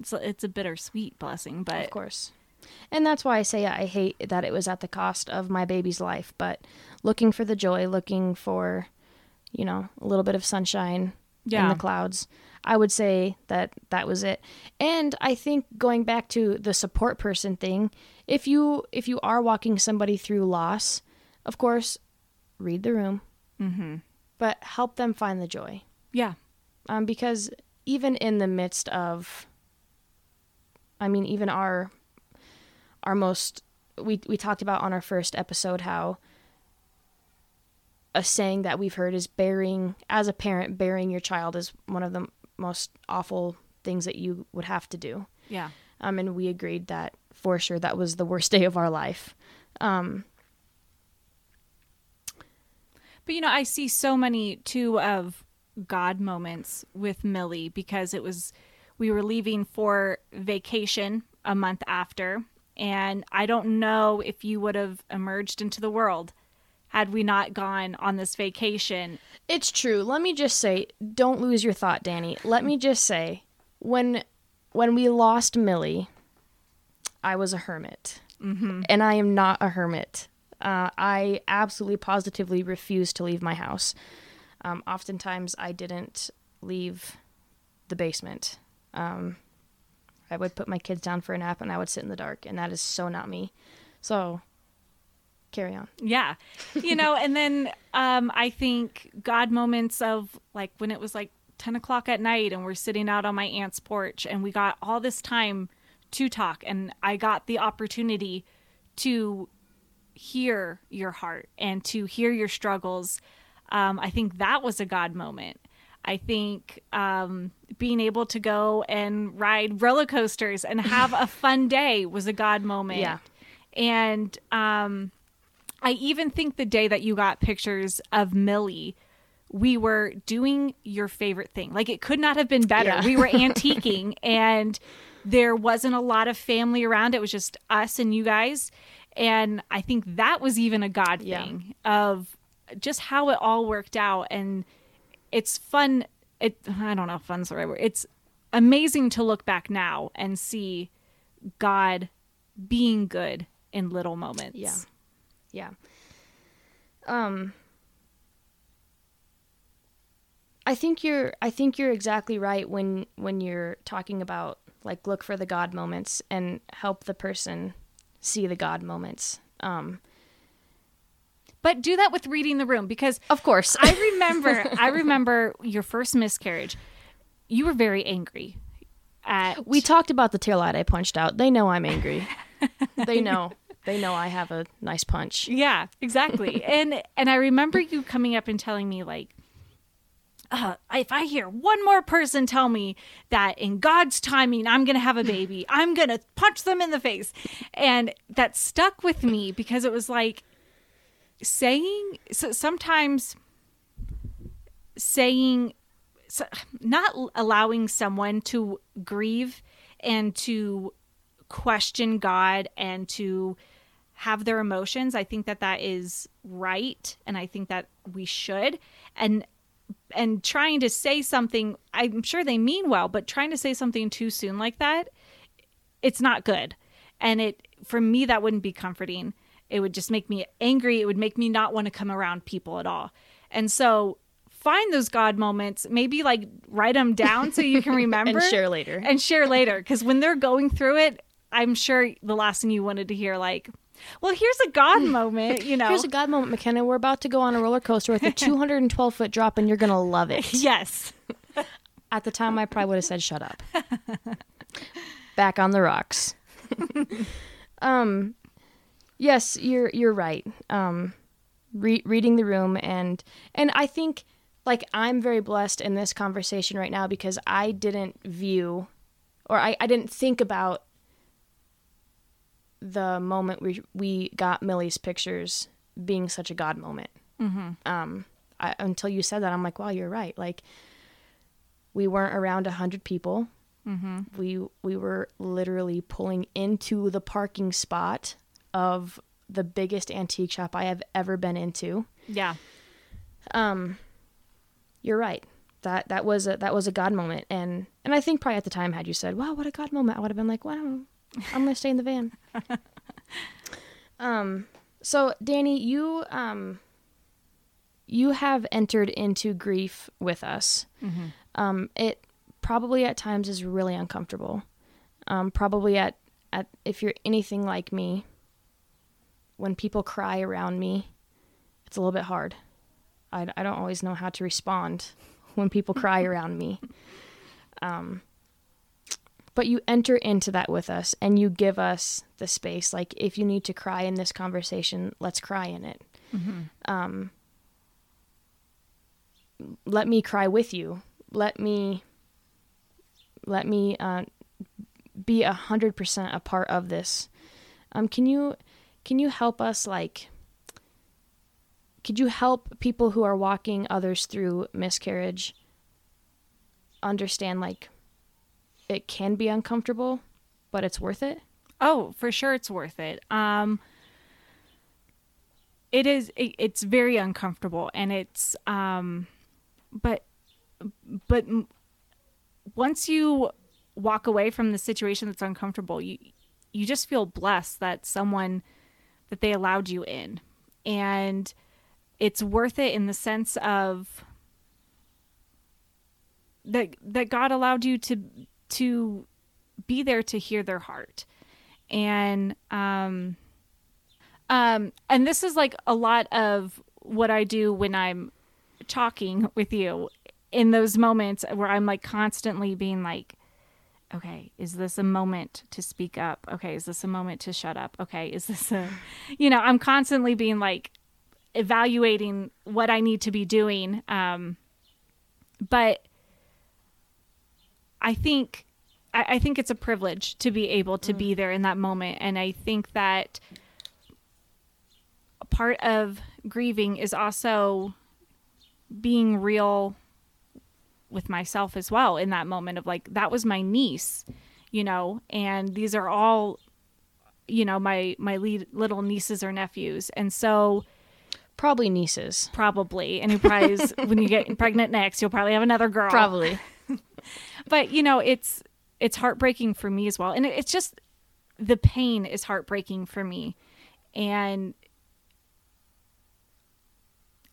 it's a, it's a bittersweet blessing but
Of course. And that's why I say I hate that it was at the cost of my baby's life, but looking for the joy, looking for, you know, a little bit of sunshine in the clouds. I would say that that was it. And I think going back to the support person thing, if you if you are walking somebody through loss, of course, read the room,
mm-hmm.
But help them find the joy.
yeah.
Um, because even in the midst of i mean even our our most we we talked about on our first episode how a saying that we've heard is burying as a parent burying your child is one of the most awful things that you would have to do.
Yeah.
Um, and we agreed that for sure that was the worst day of our life. Um,
but you know i see so many too of God moments with Millie because it was we were leaving for vacation a month after and I don't know if you would have emerged into the world had we not gone on this vacation.
It's true. Let me just say, don't lose your thought, Danie. Let me just say, when when we lost Millie, I was a hermit, mm-hmm. and I am not a hermit. Uh, I absolutely positively refused to leave my house. Um, oftentimes, I didn't leave the basement. Um, I would put my kids down for a nap and I would sit in the dark, and that is so not me. So, carry on.
Yeah, you know, and then um, I think God moments of like when it was like ten o'clock at night and we're sitting out on my aunt's porch and we got all this time to talk, and I got the opportunity to hear your heart and to hear your struggles. Um, I think that was a God moment. I think um, being able to go and ride roller coasters and have a fun day was a God moment.
Yeah.
And um, I even think the day that you got pictures of Millie, we were doing your favorite thing. Like it could not have been better.
Yeah.
We were antiquing and there wasn't a lot of family around. It was just us and you guys. And I think that was even a God
Yeah.
thing of just how it all worked out. And it's fun. It I don't know if fun's the right word. It's amazing to look back now and see God being good in little moments.
Yeah. Yeah. Um I think you're I think you're exactly right when when you're talking about like look for the God moments and help the person see the God moments. Um
But do that with reading the room because
of course.
I remember I remember your first miscarriage. You were very angry. At
we talked about the tail light I punched out. They know I'm angry. they know. They know I have a nice punch.
Yeah, exactly. and and I remember you coming up and telling me like uh, if I hear one more person tell me that in God's timing I'm going to have a baby, I'm going to punch them in the face. And that stuck with me because it was like saying so sometimes saying so, not allowing someone to grieve and to question God and to have their emotions. I think that that is right, and I think that we should. And and trying to say something, I'm sure they mean well, but trying to say something too soon like that, it's not good. And it for me that wouldn't be comforting. It would just make me angry. It would make me not want to come around people at all. And so find those God moments, maybe like write them down so you can remember
And share later.
and share later because when they're going through it i'm sure the last thing you wanted to hear like well here's a god moment you know
Here's a God moment, McKenna. We're about to go on a roller coaster with a 212 foot drop, and you're gonna love it.
yes
At the time, I probably would have said, "Shut up." Back on the rocks. um, yes, you're you're right. Um, re- reading the room and and I think like I'm very blessed in this conversation right now because I didn't view or I, I didn't think about the moment we we got Millie's pictures being such a God moment. Mm-hmm. Um, I, until you said that, I'm like, wow, you're right. Like, we weren't around a hundred people. Mm-hmm. We we were literally pulling into the parking spot of the biggest antique shop I have ever been into.
yeah
Um, you're right. That that was a that was a God moment, and and I think probably at the time, had you said, "Wow, what a God moment," I would have been like, "Wow, I'm gonna stay in the van." um. So, Danie, you um. You have entered into grief with us. Um, it probably at times is really uncomfortable. Um, probably at at if you're anything like me, when people cry around me, it's a little bit hard. I, I don't always know how to respond when people cry around me. Um, but you enter into that with us and you give us the space. Like, if you need to cry in this conversation, let's cry in it. Um, let me cry with you. Let me, let me uh, be a hundred percent a part of this. Um, can you, can you help us like? could you help people who are walking others through miscarriage understand like it can be uncomfortable, but it's worth it.
Oh, for sure it's worth it. Um it is it, it's very uncomfortable and it's um but but once you walk away from the situation that's uncomfortable, you you just feel blessed that someone that they allowed you in. And it's worth it in the sense of that that God allowed you to to be there to hear their heart. And um um and this is like a lot of what I do when I'm talking with you in those moments where I'm like constantly being like okay, is this a moment to speak up? Okay, is this a moment to shut up? Okay, is this a, you know, I'm constantly being like evaluating what I need to be doing. Um, but I think, I, I think it's a privilege to be able to be mm. there in that moment. And I think that part of grieving is also being real with myself as well in that moment of like that was my niece you know and these are all you know my my lead, little nieces or nephews and so
Probably nieces.
probably and you probably is- when you get pregnant next you'll probably have another girl
Probably.
But you know it's it's heartbreaking for me as well. And it, it's just the pain is heartbreaking for me. And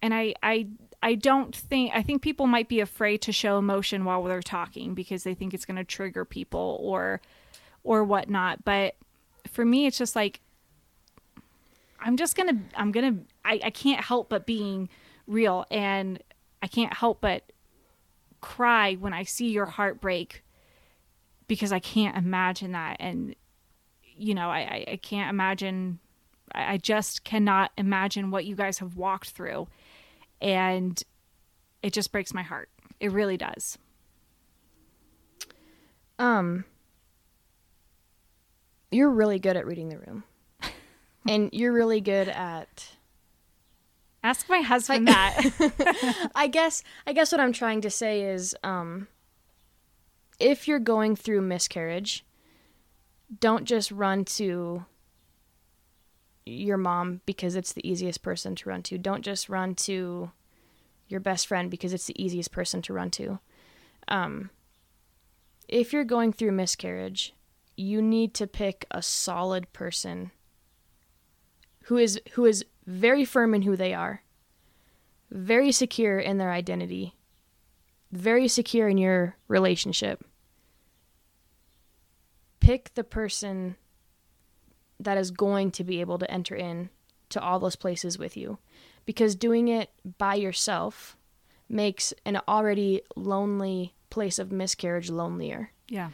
and i i i don't think i think people might be afraid to show emotion while they're talking because they think it's going to trigger people or or whatnot. But for me it's just like i'm just gonna i'm gonna i, I can't help but being real and i can't help but cry when I see your heart break because I can't imagine that. And, you know, I, I, I can't imagine, I, I just cannot imagine what you guys have walked through. And it just breaks my heart. It really does.
Um, you're really good at reading the room, and you're really good at.
Ask my husband that.
I guess. I guess what I'm trying to say is, um, if you're going through miscarriage, don't just run to your mom because it's the easiest person to run to. Don't just run to your best friend because it's the easiest person to run to. Um, if you're going through miscarriage, you need to pick a solid person who is who is very firm in who they are, very secure in their identity, very secure in your relationship. Pick the person that is going to be able to enter in to all those places with you because doing it by yourself makes an already lonely place of miscarriage lonelier
yeah.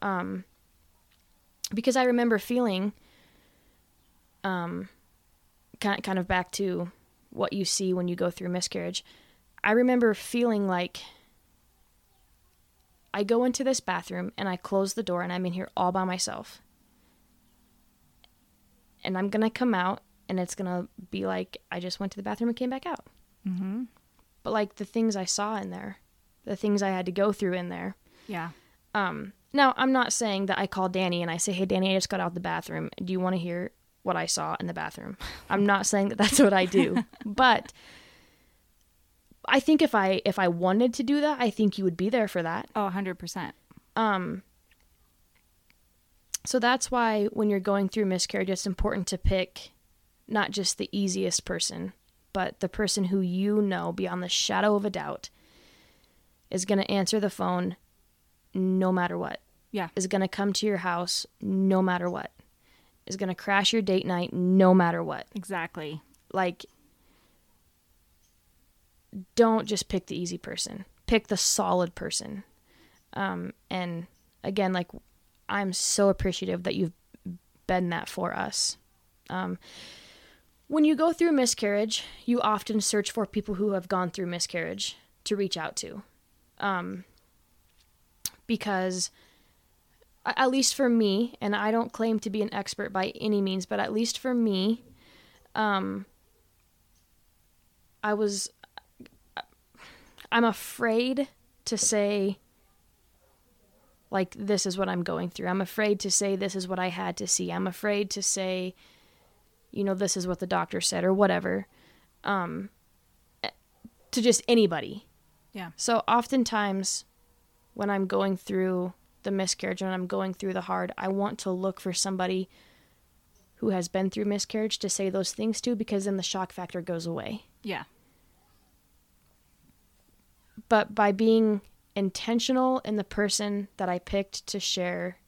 Um because I remember feeling, um, kind of back to what you see when you go through miscarriage. I remember feeling like I go into this bathroom and I close the door and I'm in here all by myself, and I'm gonna come out and it's gonna be like I just went to the bathroom and came back out.
Mm-hmm.
But like the things I saw in there, the things I had to go through in there.
Yeah.
Um, now, I'm not saying that I call Danie and I say, "Hey, Danie, I just got out of the bathroom. Do you want to hear what I saw in the bathroom?" I'm not saying that that's what I do, but I think if I if I wanted to do that, I think you would be there for that.
Oh, 100%.
Um, so that's why when you're going through miscarriage, it's important to pick not just the easiest person, but the person who you know beyond the shadow of a doubt is going to answer the phone no matter what
Yeah.
is going to come to your house no matter what, is going to crash your date night no matter what.
Exactly.
Like, don't just pick the easy person, pick the solid person. Um, and again, like, I'm so appreciative that you've been that for us. Um, when you go through miscarriage, you often search for people who have gone through miscarriage to reach out to. Um, because at least for me, and I don't claim to be an expert by any means, but at least for me, um, I was, I'm afraid to say like this is what I'm going through. I'm afraid to say this is what I had to see. I'm afraid to say you know this is what the doctor said or whatever. Um to just anybody.
Yeah.
So oftentimes when I'm going through the miscarriage when I'm going through the hard, I want to look for somebody who has been through miscarriage to say those things to because then the shock factor goes away.
Yeah.
But by being intentional in the person that I picked to share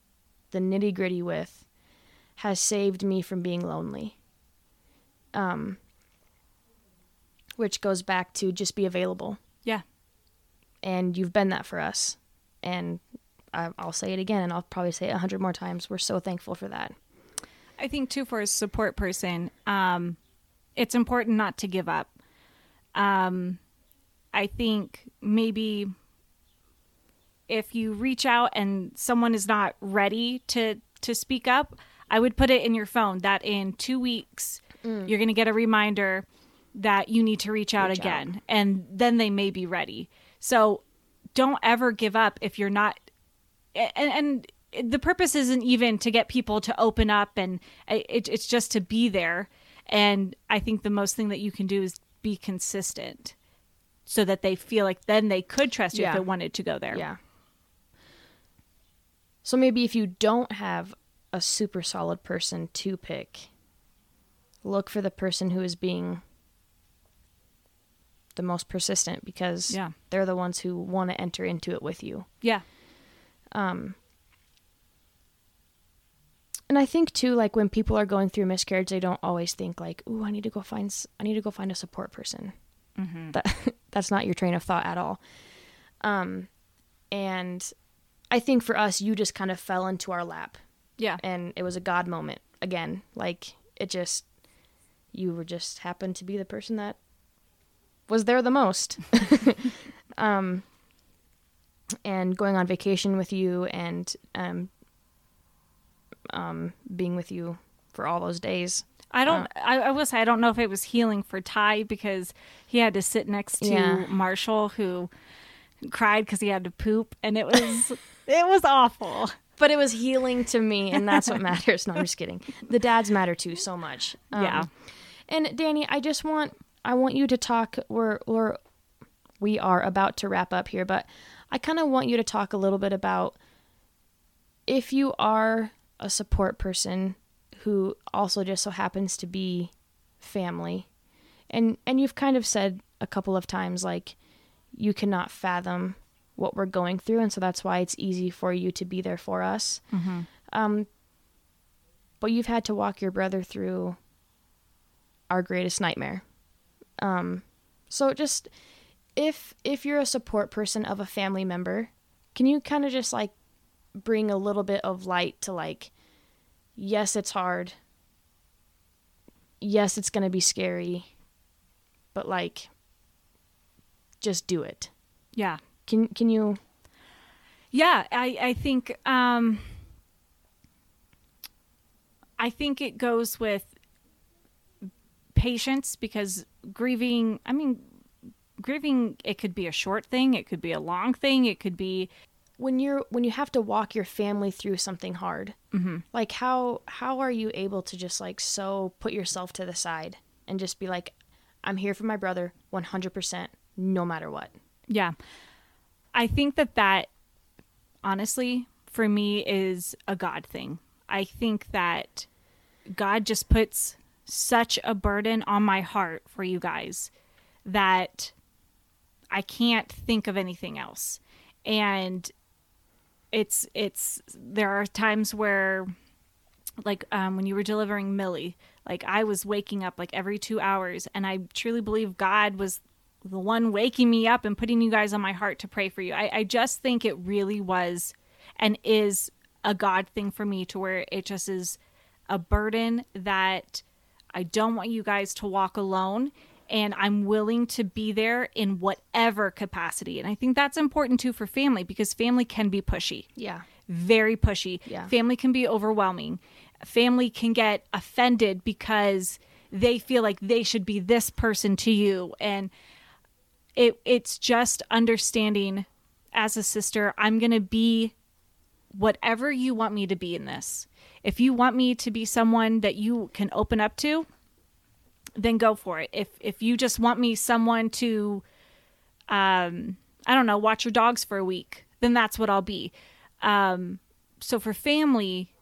the nitty gritty with has saved me from being lonely. Um, which goes back to just be available.
Yeah.
And you've been that for us. And I'll say it again, and I'll probably say it a hundred more times. We're so thankful for that.
I think too for a support person, um, it's important not to give up. Um, I think maybe if you reach out and someone is not ready to to speak up, I would put it in your phone that in two weeks
Mm.
you're going to get a reminder that you need to reach out
Reach
again, and then they may be ready. So don't ever give up if you're not. And, and the purpose isn't even to get people to open up, and uh, it, it's just to be there. And I think the most thing that you can do is be consistent so that they feel like then they could trust you
Yeah.
if they wanted to go there.
Yeah. So maybe if you don't have a super solid person to pick, look for the person who is being the most persistent because
Yeah.
they're the ones who want to enter into it with you.
Yeah.
And I think too, like when people are going through miscarriage, they don't always think like, "Ooh, I need to go find, I need to go find a support person." That that's not your train of thought at all. Um, and I think for us, you just kind of fell into our lap,
Yeah.
and it was a God moment again. Like it just, you were just happened to be the person that was there the most. um, and going on vacation with you and um, um, being with you for all those days.
I don't.
Uh,
I, I will say I don't know if it was healing for Ty because he had to sit next to
Yeah.
Marshall, who cried because he had to poop, and it was it was awful.
But it was healing to me, and that's what matters. No, I'm just kidding. The dads matter too so much. Um,
Yeah.
And Danie, I just want I want you to talk. We're we're we are about to wrap up here, but I kind of want you to talk a little bit about if you are a support person who also just so happens to be family, and and you've kind of said a couple of times like you cannot fathom what we're going through, and so that's why it's easy for you to be there for us. Um, but you've had to walk your brother through our greatest nightmare. Um, so just if if you're a support person of a family member, can you kind of just like bring a little bit of light to like, yes, it's hard. Yes, it's gonna be scary, but like, just do it.
Yeah.
Can can you?
Yeah, I, I think um, I think it goes with patience because grieving. I mean, grieving. It could be a short thing. It could be a long thing. It could be
when you're when you have to walk your family through something hard mm-hmm. like how how are you able to just like so put yourself to the side and just be like i'm here for my brother 100% no matter what
Yeah. I think that that honestly for me is a God thing. I think that God just puts such a burden on my heart for you guys that I can't think of anything else. And it's it's there are times where like um, when you were delivering Millie, like I was waking up like every two hours, and I truly believe God was the one waking me up and putting you guys on my heart to pray for you. I, I just think it really was and is a God thing for me to where it just is a burden that I don't want you guys to walk alone. And I'm willing to be there in whatever capacity. And I think that's important too for family because family can be pushy
yeah
very pushy.
Yeah.
Family can be overwhelming. Family can get offended because they feel like they should be this person to you and it it's just understanding as a sister I'm going to be whatever you want me to be in this. If you want me to be someone that you can open up to, then go for it. If if you just want me someone to um I don't know, watch your dogs for a week, then that's what I'll be. Um so for family,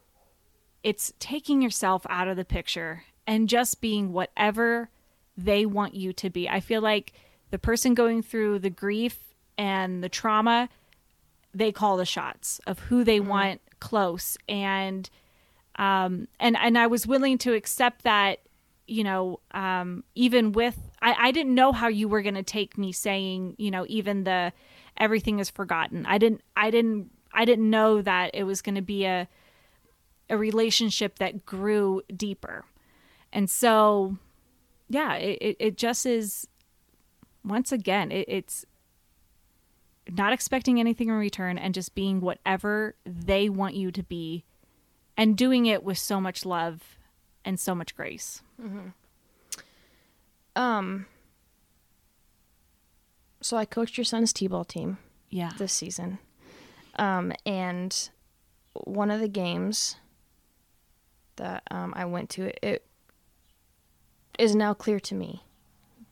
it's taking yourself out of the picture and just being whatever they want you to be. I feel like the person going through the grief and the trauma, they call the shots of who they want close and um and and I was willing to accept that you know um even with I I didn't know how you were going to take me saying, you know, even the everything is forgotten. I didn't I didn't I didn't know that it was going to be a a relationship that grew deeper. And so yeah, it, it, just is once again, it, it's not expecting anything in return and just being whatever they want you to be and doing it with so much love and so much grace.
Um. So I coached your son's t-ball team
Yeah.
this season, um, and one of the games that um, I went to, it is now clear to me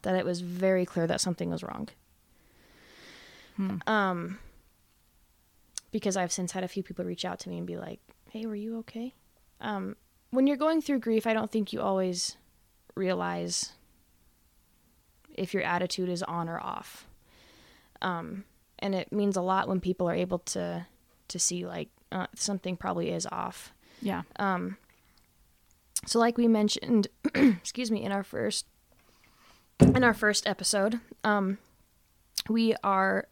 that it was very clear that something was wrong. Um, because I've since had a few people reach out to me and be like, "Hey, were you okay?" Um, when you're going through grief, I don't think you always realize if your attitude is on or off. Um, and it means a lot when people are able to to see like uh, something probably is off.
yeah.
So, like we mentioned, excuse me, in our first in our first episode, um, we are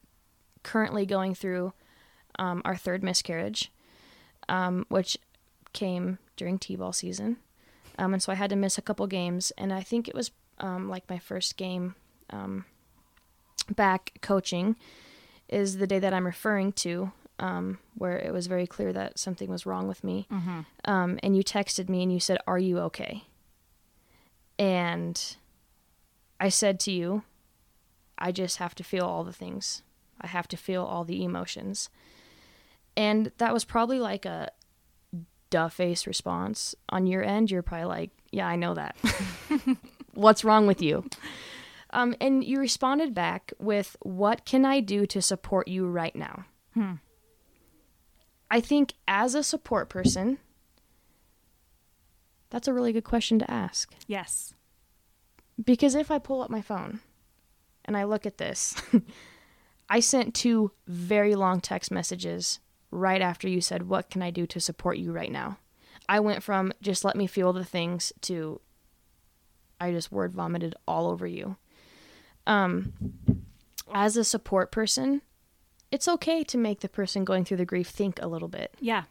currently going through um, our third miscarriage, um, which came during t-ball season, um, and so I had to miss a couple games, and I think it was um, like my first game um, back coaching is the day that I'm referring to, um, where it was very clear that something was wrong with me. Um, and you texted me and you said, "Are you okay?" And I said to you, "I just have to feel all the things. I have to feel all the emotions." And that was probably like a duh face response on your end. You're probably like, "Yeah, I know that. What's wrong with you?" Um, and you responded back with, What can I do to support you right now? I think as a support person, that's a really good question to ask.
Yes.
Because if I pull up my phone and I look at this, I sent two very long text messages right after you said, What can I do to support you right now? I went from just let me feel the things to I just word vomited all over you. Um, as a support person, it's okay to make the person going through the grief think a little bit.
Yeah.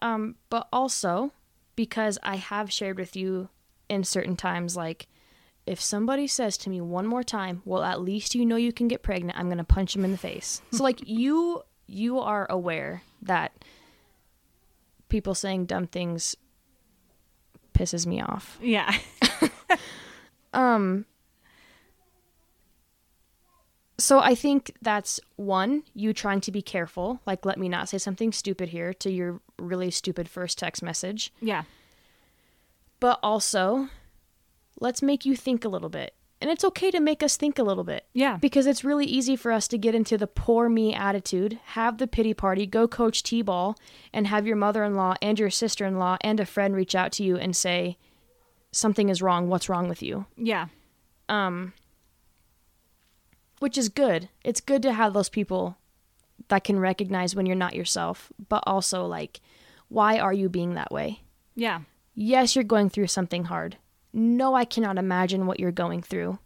Um, but also because I have shared with you in certain times, like if somebody says to me one more time, "Well, at least you know you can get pregnant," I'm gonna punch him in the face. so like you, you are aware that people saying dumb things pisses me off.
Yeah.
Um so I think that's one, you trying to be careful, like let me not say something stupid here to your really stupid first text message.
yeah.
But also, let's make you think a little bit. And it's okay to make us think a little bit.
Yeah.
Because it's really easy for us to get into the poor me attitude, have the pity party, go coach T ball, and have your mother in law and your sister in law and a friend reach out to you and say, Something is wrong. What's wrong with you?
Yeah.
Um, which is good. It's good to have those people that can recognize when you're not yourself, but also like, why are you being that way?
Yeah.
Yes, you're going through something hard. No, I cannot imagine what you're going through.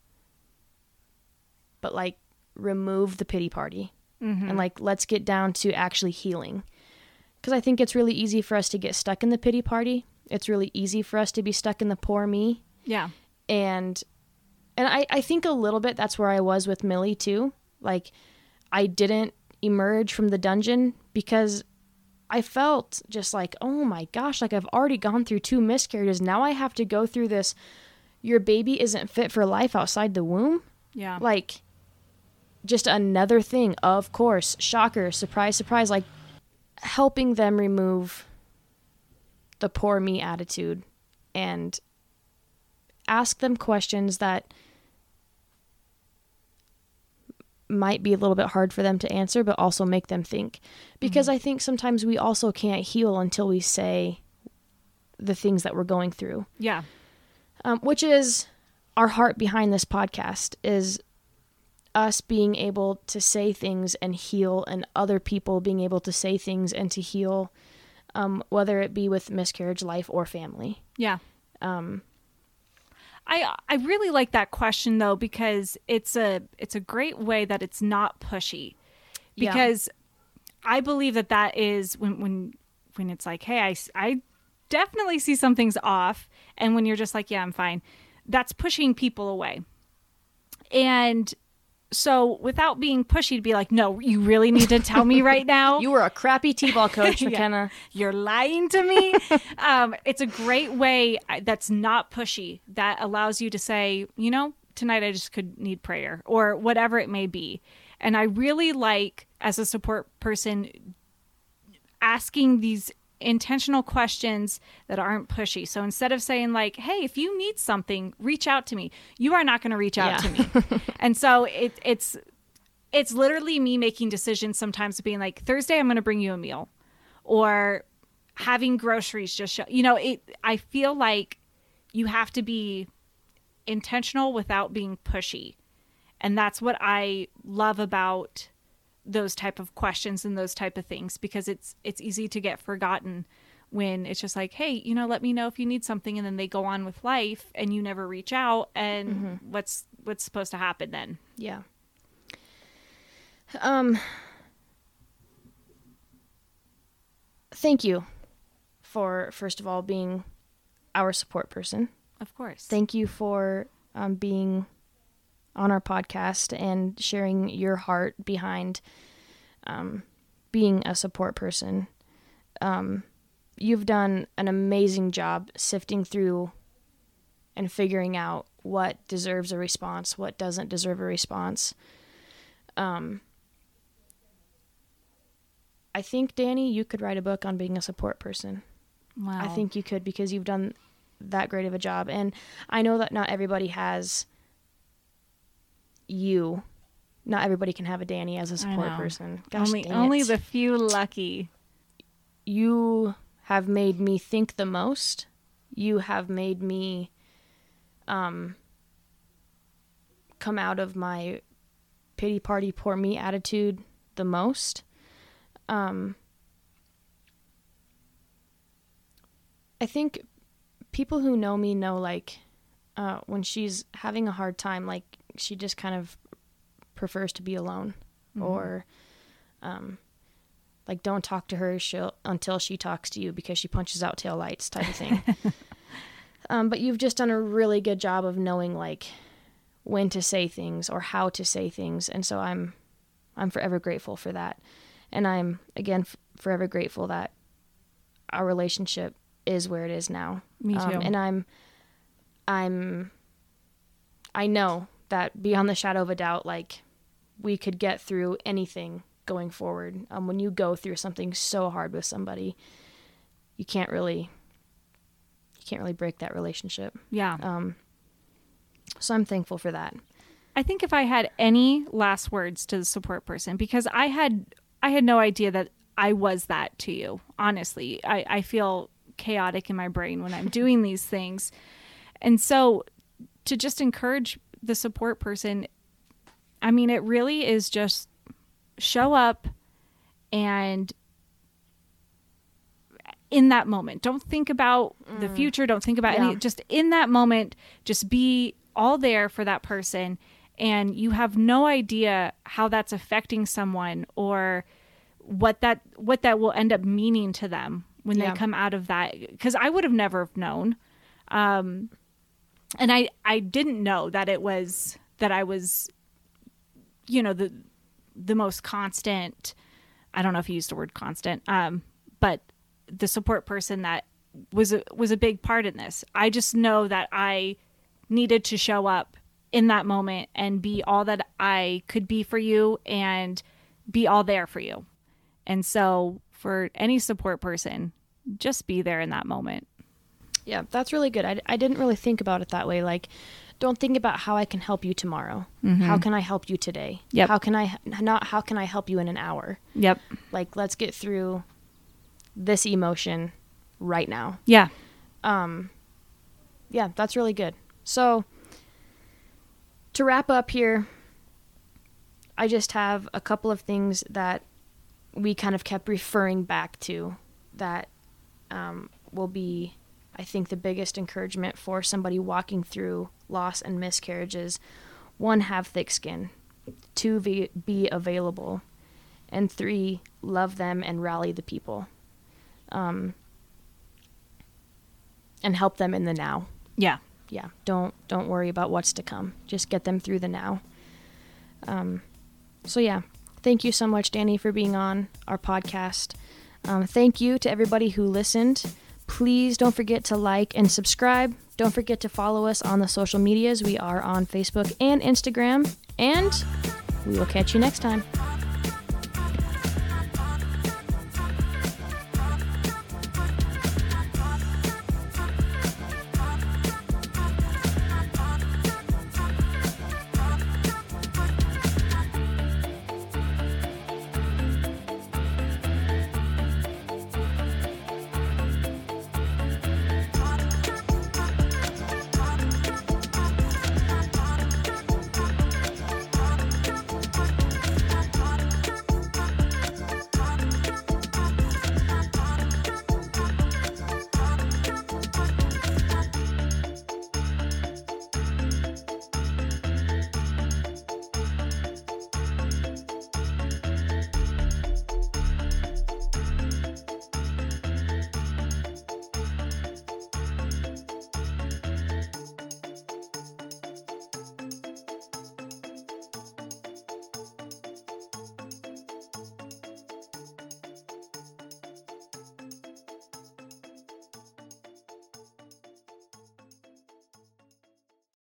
But like, remove the pity party and mm-hmm. like, let's get down to actually healing. Because I think it's really easy for us to get stuck in the pity party. It's really easy for us to be stuck in the poor me
Yeah.
and and I, I think a little bit that's where I was with Millie too. Like I didn't emerge from the dungeon because I felt just like, oh my gosh, like I've already gone through two miscarriages. Now I have to go through this. Your baby isn't fit for life outside the womb.
Yeah.
Like just another thing, of course. Shocker, surprise, surprise. Like helping them remove the poor me attitude and ask them questions that might be a little bit hard for them to answer, but also make them think. Because I think sometimes we also can't heal until we say the things that we're going through,
Yeah.
um, which is our heart behind this podcast is us being able to say things and heal, and other people being able to say things and to heal, um, whether it be with miscarriage, life, or family.
Yeah.
Um,
I I really like that question though because it's a it's a great way that it's not pushy.
Yeah.
Because I believe that that is when when when it's like, "Hey, I I definitely see something's off." And when you're just like, "Yeah, I'm fine." That's pushing people away. And so without being pushy to be like, "No, you really need to tell me right now."
you were a crappy t-ball coach,
Yeah.
McKenna.
you're lying to me. um, it's a great way uh, that's not pushy that allows you to say, you know, tonight I just could need prayer or whatever it may be. And I really like, as a support person, asking these intentional questions that aren't pushy. So instead of saying like, "Hey, if you need something, reach out to me." You are not going to reach out
Yeah.
to me. and so it, it's it's literally me making decisions sometimes being like, "Thursday I'm going to bring you a meal." Or having groceries just show, you know, it I feel like you have to be intentional without being pushy. And that's what I love about those type of questions and those type of things because it's it's easy to get forgotten when it's just like hey you know let me know if you need something and then they go on with life and you never reach out and what's what's supposed to happen then
Yeah. Um thank you for first of all being our support person.
of course
Thank you for um, being on our podcast and sharing your heart behind um, being a support person. Um, you've done an amazing job sifting through and figuring out what deserves a response, what doesn't deserve a response. Um, I think Danie, you could write a book on being a support person.
wow
I think you could because you've done that great of a job. And I know that not everybody has you. Not everybody can have a Danie as a support person. Gosh,
only only the few lucky
you have made me think the most. You have made me um come out of my pity party poor me attitude the most. Um I think people who know me know like uh when she's having a hard time like she just kind of prefers to be alone or um like don't talk to her. She'll, until she talks to you because she punches out tail lights type of thing. Um, but you've just done a really good job of knowing like when to say things or how to say things. And so i'm i'm forever grateful for that. And i'm again f- forever grateful that our relationship is where it is now.
Me too.
Um, and i'm i'm i know that beyond the shadow of a doubt like we could get through anything going forward. Um, when you go through something so hard with somebody, you can't really you can't really break that relationship.
yeah
Um, so I'm thankful for that.
I think if I had any last words to the support person, because I had I had no idea that I was that to you. Honestly, I, I feel chaotic in my brain when I'm doing these things, and so to just encourage the support person, I mean, it really is just show up and in that moment. Don't think about the future. Don't think about
Yeah.
any just in that moment just be all there for that person. And you have no idea how that's affecting someone or what that what that will end up meaning to them when
Yeah.
they come out of that. Because i would have never known. Um and i i didn't know that it was that i was you know the the most constant i don't know if you used the word constant um but the support person that was a, was a big part in this i just know that i needed to show up in that moment and be all that i could be for you and be all there for you and so for any support person, just be there in that moment.
Yeah, that's really good. I, I didn't really think about it that way. Like, don't think about how I can help you tomorrow. How can I help you today?
Yep.
How can I not? How can I help you in an hour?
Yep.
Like, let's get through this emotion right now.
Yeah.
Um, yeah, that's really good. So, to wrap up here, I just have a couple of things that we kind of kept referring back to that um, will be, I think, the biggest encouragement for somebody walking through loss and miscarriages. One, have thick skin. Two, be, be available. And three, love them and rally the people. Um, and help them in the now
Yeah.
yeah don't don't worry about what's to come just get them through the now um, so yeah thank you so much danie for being on our podcast um, thank you to everybody who listened please don't forget to like and subscribe. Don't forget to follow us on the social medias. We are on facebook and instagram and we will catch you next time